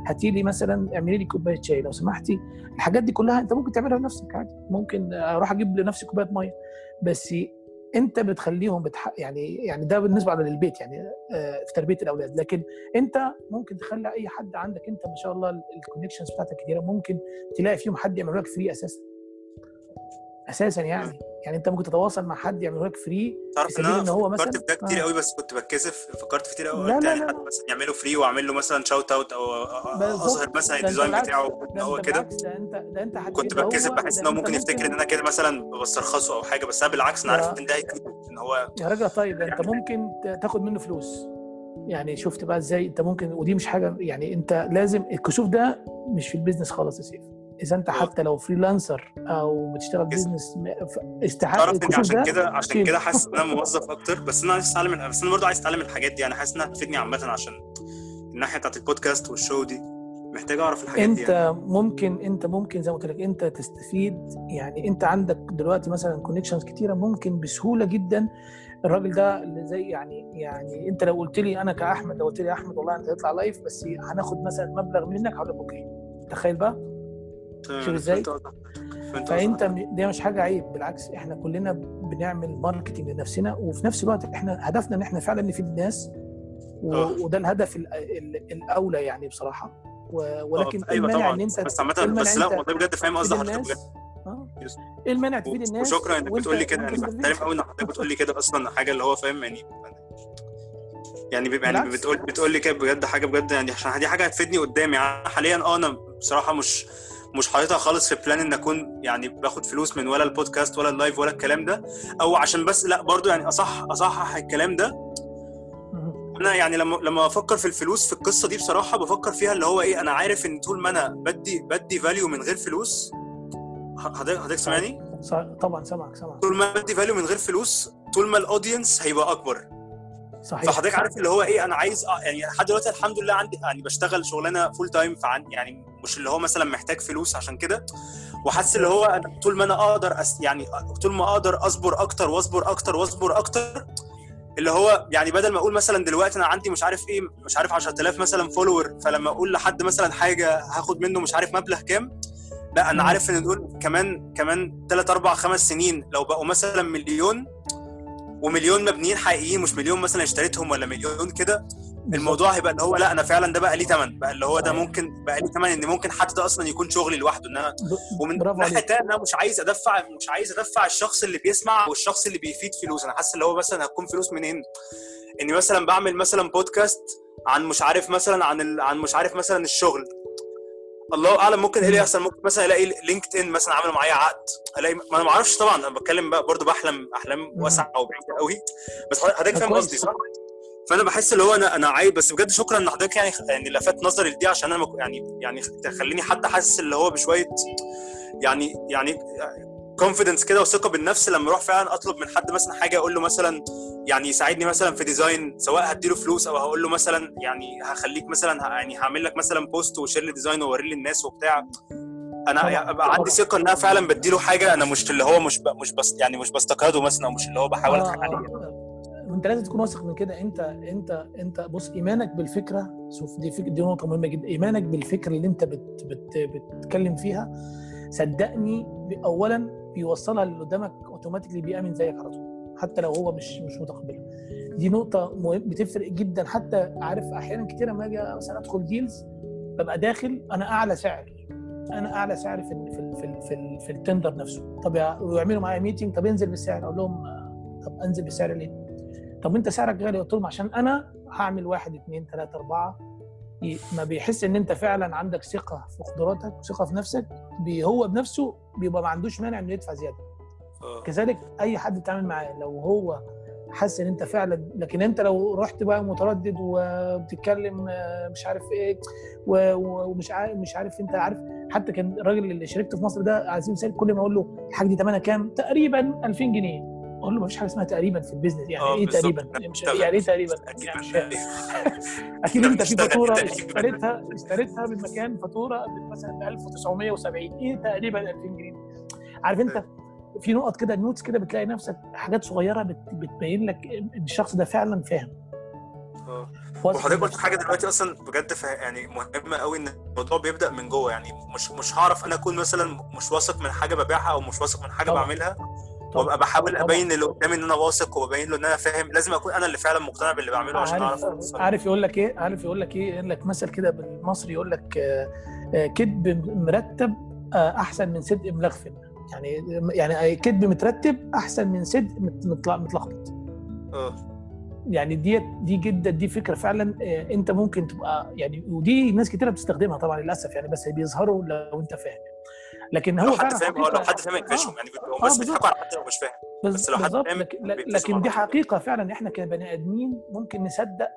هاتي لي مثلا اعملي لي كوباية شاي. لو سمحتي الحاجات دي كلها أنت ممكن تعملها بنفسك عادي. ممكن أروح أجيب لنفسي كوباية مية. بس انت بتخليهم بتح... يعني يعني ده بالنسبة للبيت يعني آه، في تربية الأولاد. لكن انت ممكن تخلي أي حد عندك انت ما شاء الله ال connections بتاعتك كتيرة ممكن تلاقي فيهم حد يعمل لك free أساسا. أساسا يعني. يعني أنت ممكن تتواصل مع حد يعمل لك free تعرف إن أنا إن هو فكرت مثلا في ده كتير آه. قوي بس كنت بتكسف. فكرت في كتير قوي. لا، لا، لا، حد لا. مثلا يعمله free وأعمل له مثلا shout out أو. أظهر مثلا ال design بتاعه ده هو كده. ده أنت ده أنت كنت هتجيب ده بتكسف بحس إن هو ممكن يفتكر إن أنا كده مثلا بسترخصه أو حاجة بس أنا بالعكس أنا عارف إن ده هيفيده إن هو يا راجل طيب ده أنت ممكن تاخد منه فلوس. يعني شفت بقى إزاي أنت ممكن ودي مش حاجة يعني أنت لازم الكشوف ده مش في ال business خالص يا سيف. إذا أنت. حتى لو freelancer أو بتشتغل ف- استحق تعرف إني الكشوف عشان ده كده عشان. كده حاسس إن أنا موظف أكتر بس أنا عايز أتعلم بس أنا برضه عايز أتعلم الحاجات دي أنا حاسس إنها هتفيدني عامة عشان الناحية بتاعت ال podcast وال show دي محتاج أعرف الحاجات دي أنت يعني. ممكن أنت ممكن زي ما قلت لك أنت تستفيد يعني أنت عندك دلوقتي مثلا connections كتيرة ممكن بسهولة جدا الراجل ده اللي زي يعني يعني أنت لو قلت لي أنا كأحمد لو قلت لي يا أحمد والله أنت هتطلع live بس هناخد مثلا مبلغ منك هقول لك okay تخيل بقى شوف أنا إزاي؟ فأنت دي مش حاجة عيب بالعكس إحنا كلنا بنعمل marketing لنفسنا وفي نفس الوقت إحنا هدفنا إن إحنا فعلا نفيد الناس آه. وده الهدف ال- ال- الأولى يعني بصراحة و- ولكن إيه أيوه المانع طبعا إن أنت بس عامه بس لا والله بجد فاهم قصد تفيد حضرتك بجد. إيه المانع تفيد الناس وشكرا إنك بتقول لي كده يعني. بحترم قوي إن حضرتك بتقول لي كده أصلا حاجة اللي هو فاهم يعني يعني يعني. بتقول بتقول لي كده بجد حاجة بجد يعني عشان دي حاجة هتفيدني قدام يعني حاليا آه أنا بصراحة مش مش حاططها خالص في plan إن أكون يعني باخد فلوس من ولا البودكاست ولا ال live ولا الكلام ده. أو عشان بس لأ برضو يعني اصح أصحح الكلام ده. أنا يعني لما لما أفكر في الفلوس في القصة دي بصراحة بفكر فيها اللي هو إيه أنا عارف إن طول ما أنا بدي بدي value من غير فلوس حضرتك حضرتك سامعني؟ طبعا سامعك سامعك. طول ما بدي value من غير فلوس طول ما ال audience هيبقى أكبر. صحيح فحضرتك عارف اللي هو إيه أنا عايز يعني لحد دلوقتي الحمد لله عندي يعني بشتغل شغلانة full time فعن يعني مش اللي هو مثلا محتاج فلوس عشان كده وحاسس اللي هو أنا طول ما أنا أقدر أس يعني طول ما أقدر أصبر أكتر وأصبر أكتر وأصبر أكتر اللي هو يعني بدل ما أقول مثلا دلوقتي أنا عندي مش عارف إيه مش عارف 10000 مثلا فولور فلما أقول لحد مثلا حاجة هاخد منه مش عارف مبلغ كام لا أنا. عارف إن دول كمان كمان 3 4 5 سنين لو بقوا مثلا مليون ومليون مبنيين حقيقيين مش مليون مثلا اشتريتهم ولا مليون كده الموضوع هيبقى اللي هو لا أنا فعلا ده بقى ليه ثمن بقى اللي هو ده. ممكن بقى ليه ثمن إن ممكن حتى ده أصلا يكون شغلي لوحده إن أنا ومن ناحيه تانية أنا مش عايز أدفع مش عايز أدفع الشخص اللي بيسمع والشخص اللي بيفيد فلوس. أنا حاسس اللي هو مثلا هتكون فلوس منين؟ إني مثلا بعمل مثلا بودكاست عن مش عارف مثلا عن ال... عن مش عارف مثلا الشغل. الله أعلم ممكن إيه اللي يحصل ممكن مثلا ألاقي لينكد ان مثلا عملوا معايا عقد ألاقي ما أنا ما أعرفش طبعا أنا بتكلم بقى برضه بحلم أحلام واسعة وبعيدة قوي بس حضرتك فاهم. قصدي صح؟ فأنا بحس اللي هو أنا أنا عايز بس بجد شكرا إن حضرتك يعني يعني لفت نظري لدي عشان أنا يعني يعني تخليني حتى حاسس اللي هو بشوية يعني يعني confidence كده وثقة بالنفس لما أروح فعلا أطلب من حد مثلا حاجة أقول له مثلا يعني يساعدني مثلا في design سواء هديله فلوس أو هقول له مثلا يعني هخليك مثلا يعني هعمل لك مثلا post و share لي design واوريه للناس وبتاع أنا أبقى عندي. ثقة إن أنا فعلا بديله حاجة أنا مش اللي هو مش. مش بس يعني مش بسترخصه مثلا أو مش اللي هو بحاول أضحك عليه انت لازم تكون واثق من كده أنت أنت أنت بص إيمانك بالفكرة شوف دي فكره دي نقطة مهمة جدا إيمانك بالفكرة اللي أنت بت بت بتتكلم فيها صدقني اولا بيوصلها اللي قدامك automatically بيامن زيك على طول حتى لو هو مش مش متقبلها دي نقطة مهم بتفرق جدا. حتى عارف أحيانا كتير لما أجي مثلا أدخل deals ببقى داخل أنا أعلى سعر. أنا أعلى سعر في ال في ال في ال في, ال في ال tender نفسه. طب يع- ويعملوا معايا meeting طب انزل بالسعر. أقول لهم طب انزل بالسعر ليه؟ طب أنت سعرك غالي قلت لهم عشان أنا هعمل واحد اثنين ثلاثة أربعة. ي- ما بيحس إن أنت فعلا عندك ثقة في قدراتك وثقة في نفسك بي هو بنفسه بيبقى ما عندوش مانع إنه يدفع زيادة آه. كذلك أي حد بتتعامل معاه لو هو حاسس إن أنت فعلا لكن أنت لو رحت بقى متردد وبتتكلم آه، مش عارف إيه ومش عارف مش عارف أنت عارف حتى كان الراجل اللي شاركته في مصر ده سبيل المثال كل ما أقول له الحاجة دي ثمنها كام؟ تقريبا 2000 جنيه أقول له ما فيش حاجة اسمها تقريبا في ال business يعني آه، إيه. تقريبا؟ مش بنشتغل. يعني إيه تقريبا؟ أكيد يعني. أكيد أنت في فاتورة. اشتريتها اشتريتها من مكان فاتورة مثلا ب 1970 إيه تقريبا 2000 جنيه عارف أنت في نقط كده نوتس كده بتلاقي نفسك حاجات صغيرة بت بتبين لك إن الشخص ده فعلا فاهم آه. وحضرتك قلت. حاجة دلوقتي أصلا بجد. يعني مهمة قوي إن الموضوع بيبدأ من جوه يعني مش مش هعرف أنا أكون مثلا مش واثق من حاجة ببيعها أو مش واثق من حاجة طبعاً. بعملها. وابقى بحاول. أبين للي قدامي إن أنا واثق وببين له إن أنا فاهم. لازم أكون أنا اللي فعلا مقتنع باللي بعمله عشان أعرف عارف يقول لك إيه؟ عارف يقول لك إيه؟ يقول لك مثل كده بالمصري يقول لك آه، آه، كذب مرتب آه، أحسن من صدق ملغفل يعني يعني كذب مترتب أحسن من صدق مت- متل- متلخبط. آه. يعني دي دي جدا دي فكرة فعلا أنت ممكن تبقى يعني ودي ناس كتيرة بتستخدمها طبعا للأسف يعني بس بيظهروا لو أنت فاهم. لكن هو لو حد فاهم آه لو حد فاهم يقفشهم آه. يعني هم آه، بس. بيضحكوا على حد لو مش فاهم بس لو حد فاهم لكن, دي. حقيقة فعلا إحنا كبني آدمين ممكن نصدق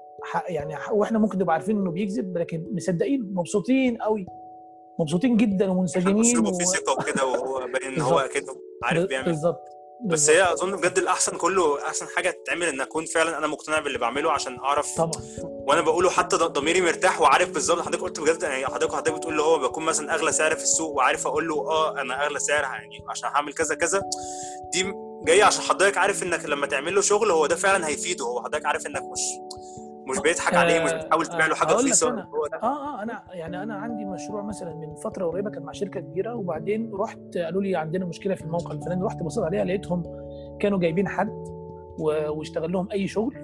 يعني وإحنا ممكن نبقى عارفين إنه بيكذب لكن مصدقين مبسوطين قوي مبسوطين جدا ومنسجمين اسلوبه و... فيه ثقة وكده وهو باين إن هو. كده عارف بيعمل بالظبط بس. هي أظن بجد الأحسن كله أحسن حاجة تتعمل ان أكون فعلا أنا مقتنع باللي بعمله عشان أعرف طبعا وأنا بقوله حتى ضميري مرتاح وعارف بالظبط حضرتك قلت بجد يعني حضرتك حضرتك بتقول له هو بكون مثلا أغلى سعر في السوق وعارف أقول له آه أنا أغلى سعر يعني عشان هعمل كذا كذا دي جاية عشان حضرتك عارف إنك لما تعمل له شغل هو ده فعلا هيفيده هو حضرتك عارف إنك مش مش بيضحك عليه مش بتحاول تبيع له حاجة رخيصة. آه آه أنا يعني أنا عندي مشروع مثلا من فترة قريبة كان مع شركة كبيرة وبعدين رحت قالوا لي عندنا مشكلة في الموقع الفلاني رحت بصيت عليها لقيتهم كانوا جايبين حد واشتغل لهم أي شغل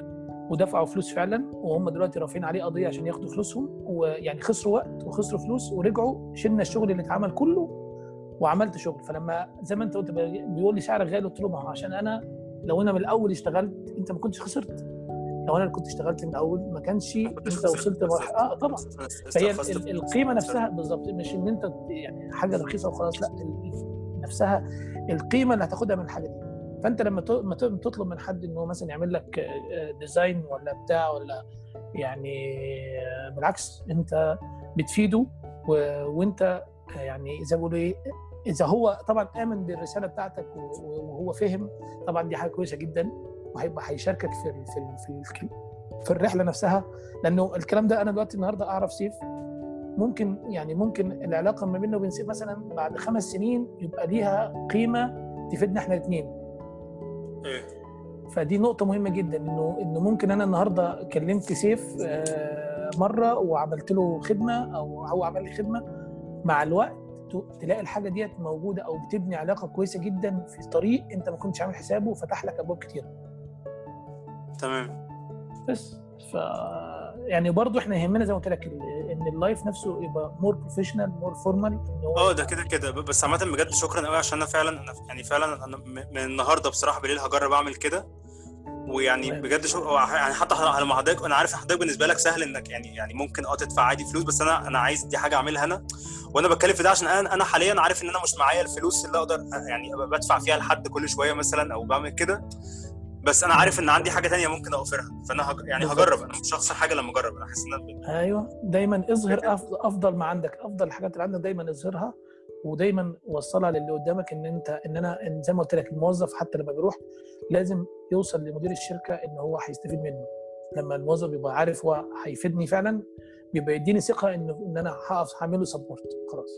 ودفعوا فلوس فعلا وهم دلوقتي رافعين عليه قضية عشان ياخدوا فلوسهم ويعني خسروا وقت وخسروا فلوس ورجعوا شلنا الشغل اللي اتعمل كله وعملت شغل. فلما زي ما أنت قلت بيقول لي سعرك غالي قلت له ما هو عشان أنا لو أنا من الأول اشتغلت أنت ما كنتش خسرت. لو أنا اللي كنت اشتغلت من الأول ما كانش أنت وصلت مرحله آه طبعا. فهي ال- ال- القيمة نفسها بالظبط مش إن أنت يعني حاجة رخيصة وخلاص لأ نفسها القيمة اللي هتاخدها من الحاجة دي. فأنت لما تطلب من حد انه مثلا يعمل لك آه، ديزاين ولا بتاع ولا يعني آه، بالعكس أنت بتفيده وأنت آه، يعني زي ما بيقولوا إيه إذا هو طبعا آمن بالرسالة بتاعتك وهو فهم طبعا دي حاجة كويسة جدا. وهيبقى هيشاركك في ال- في ال- في ال- في الرحلة نفسها. لأنه الكلام ده أنا دلوقتي النهارده أعرف سيف. ممكن يعني ممكن العلاقة ما بيننا وبين سيف مثلا بعد خمس سنين يبقى ليها قيمة تفيدنا إحنا الاثنين إيه. فدي نقطة مهمة جدا انه إنه ممكن أنا النهارده كلمت سيف آه، مرة وعملت له خدمة أو هو عمل لي خدمة. مع الوقت تلاقي الحاجة ديت موجودة أو بتبني علاقة كويسة جدا في طريق أنت ما كنتش عامل حسابه وفتح لك أبواب كتيره تمام. بس. ف يعني برضو إحنا يهمنا زي ما قلت لك إن ال live نفسه يبقى more professional more formal آه ده كده كده. بس عامة بجد شكرا قوي عشان أنا فعلا أنا يعني فعلا أنا من النهارده بصراحة بالليل هجرب أعمل كده. ويعني. بجد show يعني حتى لما حضرتك أنا عارف حضرتك بالنسبة لك سهل إنك يعني يعني ممكن آه تدفع عادي فلوس بس أنا أنا عايز دي حاجة أعملها أنا. وأنا بتكلم في ده عشان أنا أنا حاليا عارف إن أنا مش معايا الفلوس اللي أقدر يعني بدفع فيها لحد كل شوية مثلا أو بعمل كده. بس أنا عارف إن عندي حاجة تانية ممكن أوفرها فأنا هج... يعني بالظبط. هجرب. أنا مش هخسر حاجة لما أجرب. أنا حاسس إن أنا أيوه. دايما اظهر أفضل, أفضل ما عندك. أفضل الحاجات اللي عندك دايما اظهرها ودايما وصلها للي قدامك إن أنت إن أنا إن زي ما قلت لك الموظف حتى لما بيروح لازم يوصل لمدير الشركة إن هو هيستفيد منه. لما الموظف يبقى عارف هو هيفيدني فعلا بيبقى يديني ثقة إن إن أنا هقف هعمل له سبورت خلاص.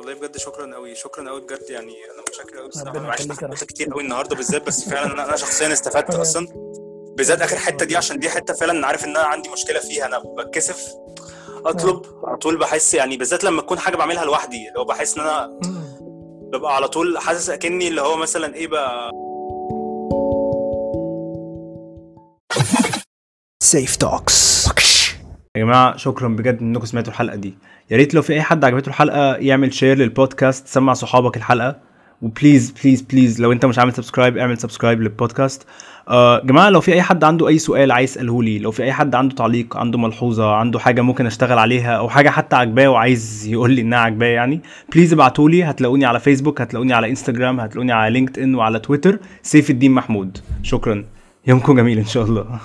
والله بجد شكرا قوي شكرا قوي بجد يعني أنا متشكر قوي بصراحة. أنا عشت كتير قوي النهارده بالذات بس فعلا أنا أنا شخصيا استفدت أصلا. بالذات آخر حتة دي عشان دي حتة فعلا أنا عارف إن أنا عندي مشكلة فيها. أنا بتكسف أطلب على طول بحس يعني بالذات لما تكون حاجة بعملها لوحدي اللي هو بحس إن أنا. ببقى على طول حاسس أكني اللي هو مثلا إيه بقى. Seif Talks يا جماعة شكرا بجد إنكم سمعتوا الحلقة دي. يا ريت لو في أي حد عجبته الحلقة يعمل share لل podcast سمع صحابك الحلقة و please please please لو أنت مش عامل subscribe اعمل subscribe لل podcast. آه جماعة لو في أي حد عنده أي سؤال عايز يسأله لي لو في أي حد عنده تعليق عنده ملحوظة عنده حاجة ممكن أشتغل عليها أو حاجة حتى عجباه وعايز يقول لي إنها عجباه يعني please ابعتوا لي. هتلاقوني على فيسبوك هتلاقوني على انستجرام هتلاقوني على LinkedIn وعلى تويتر سيف الدين محمود. شكرا. يومكم جميل إن شاء الله.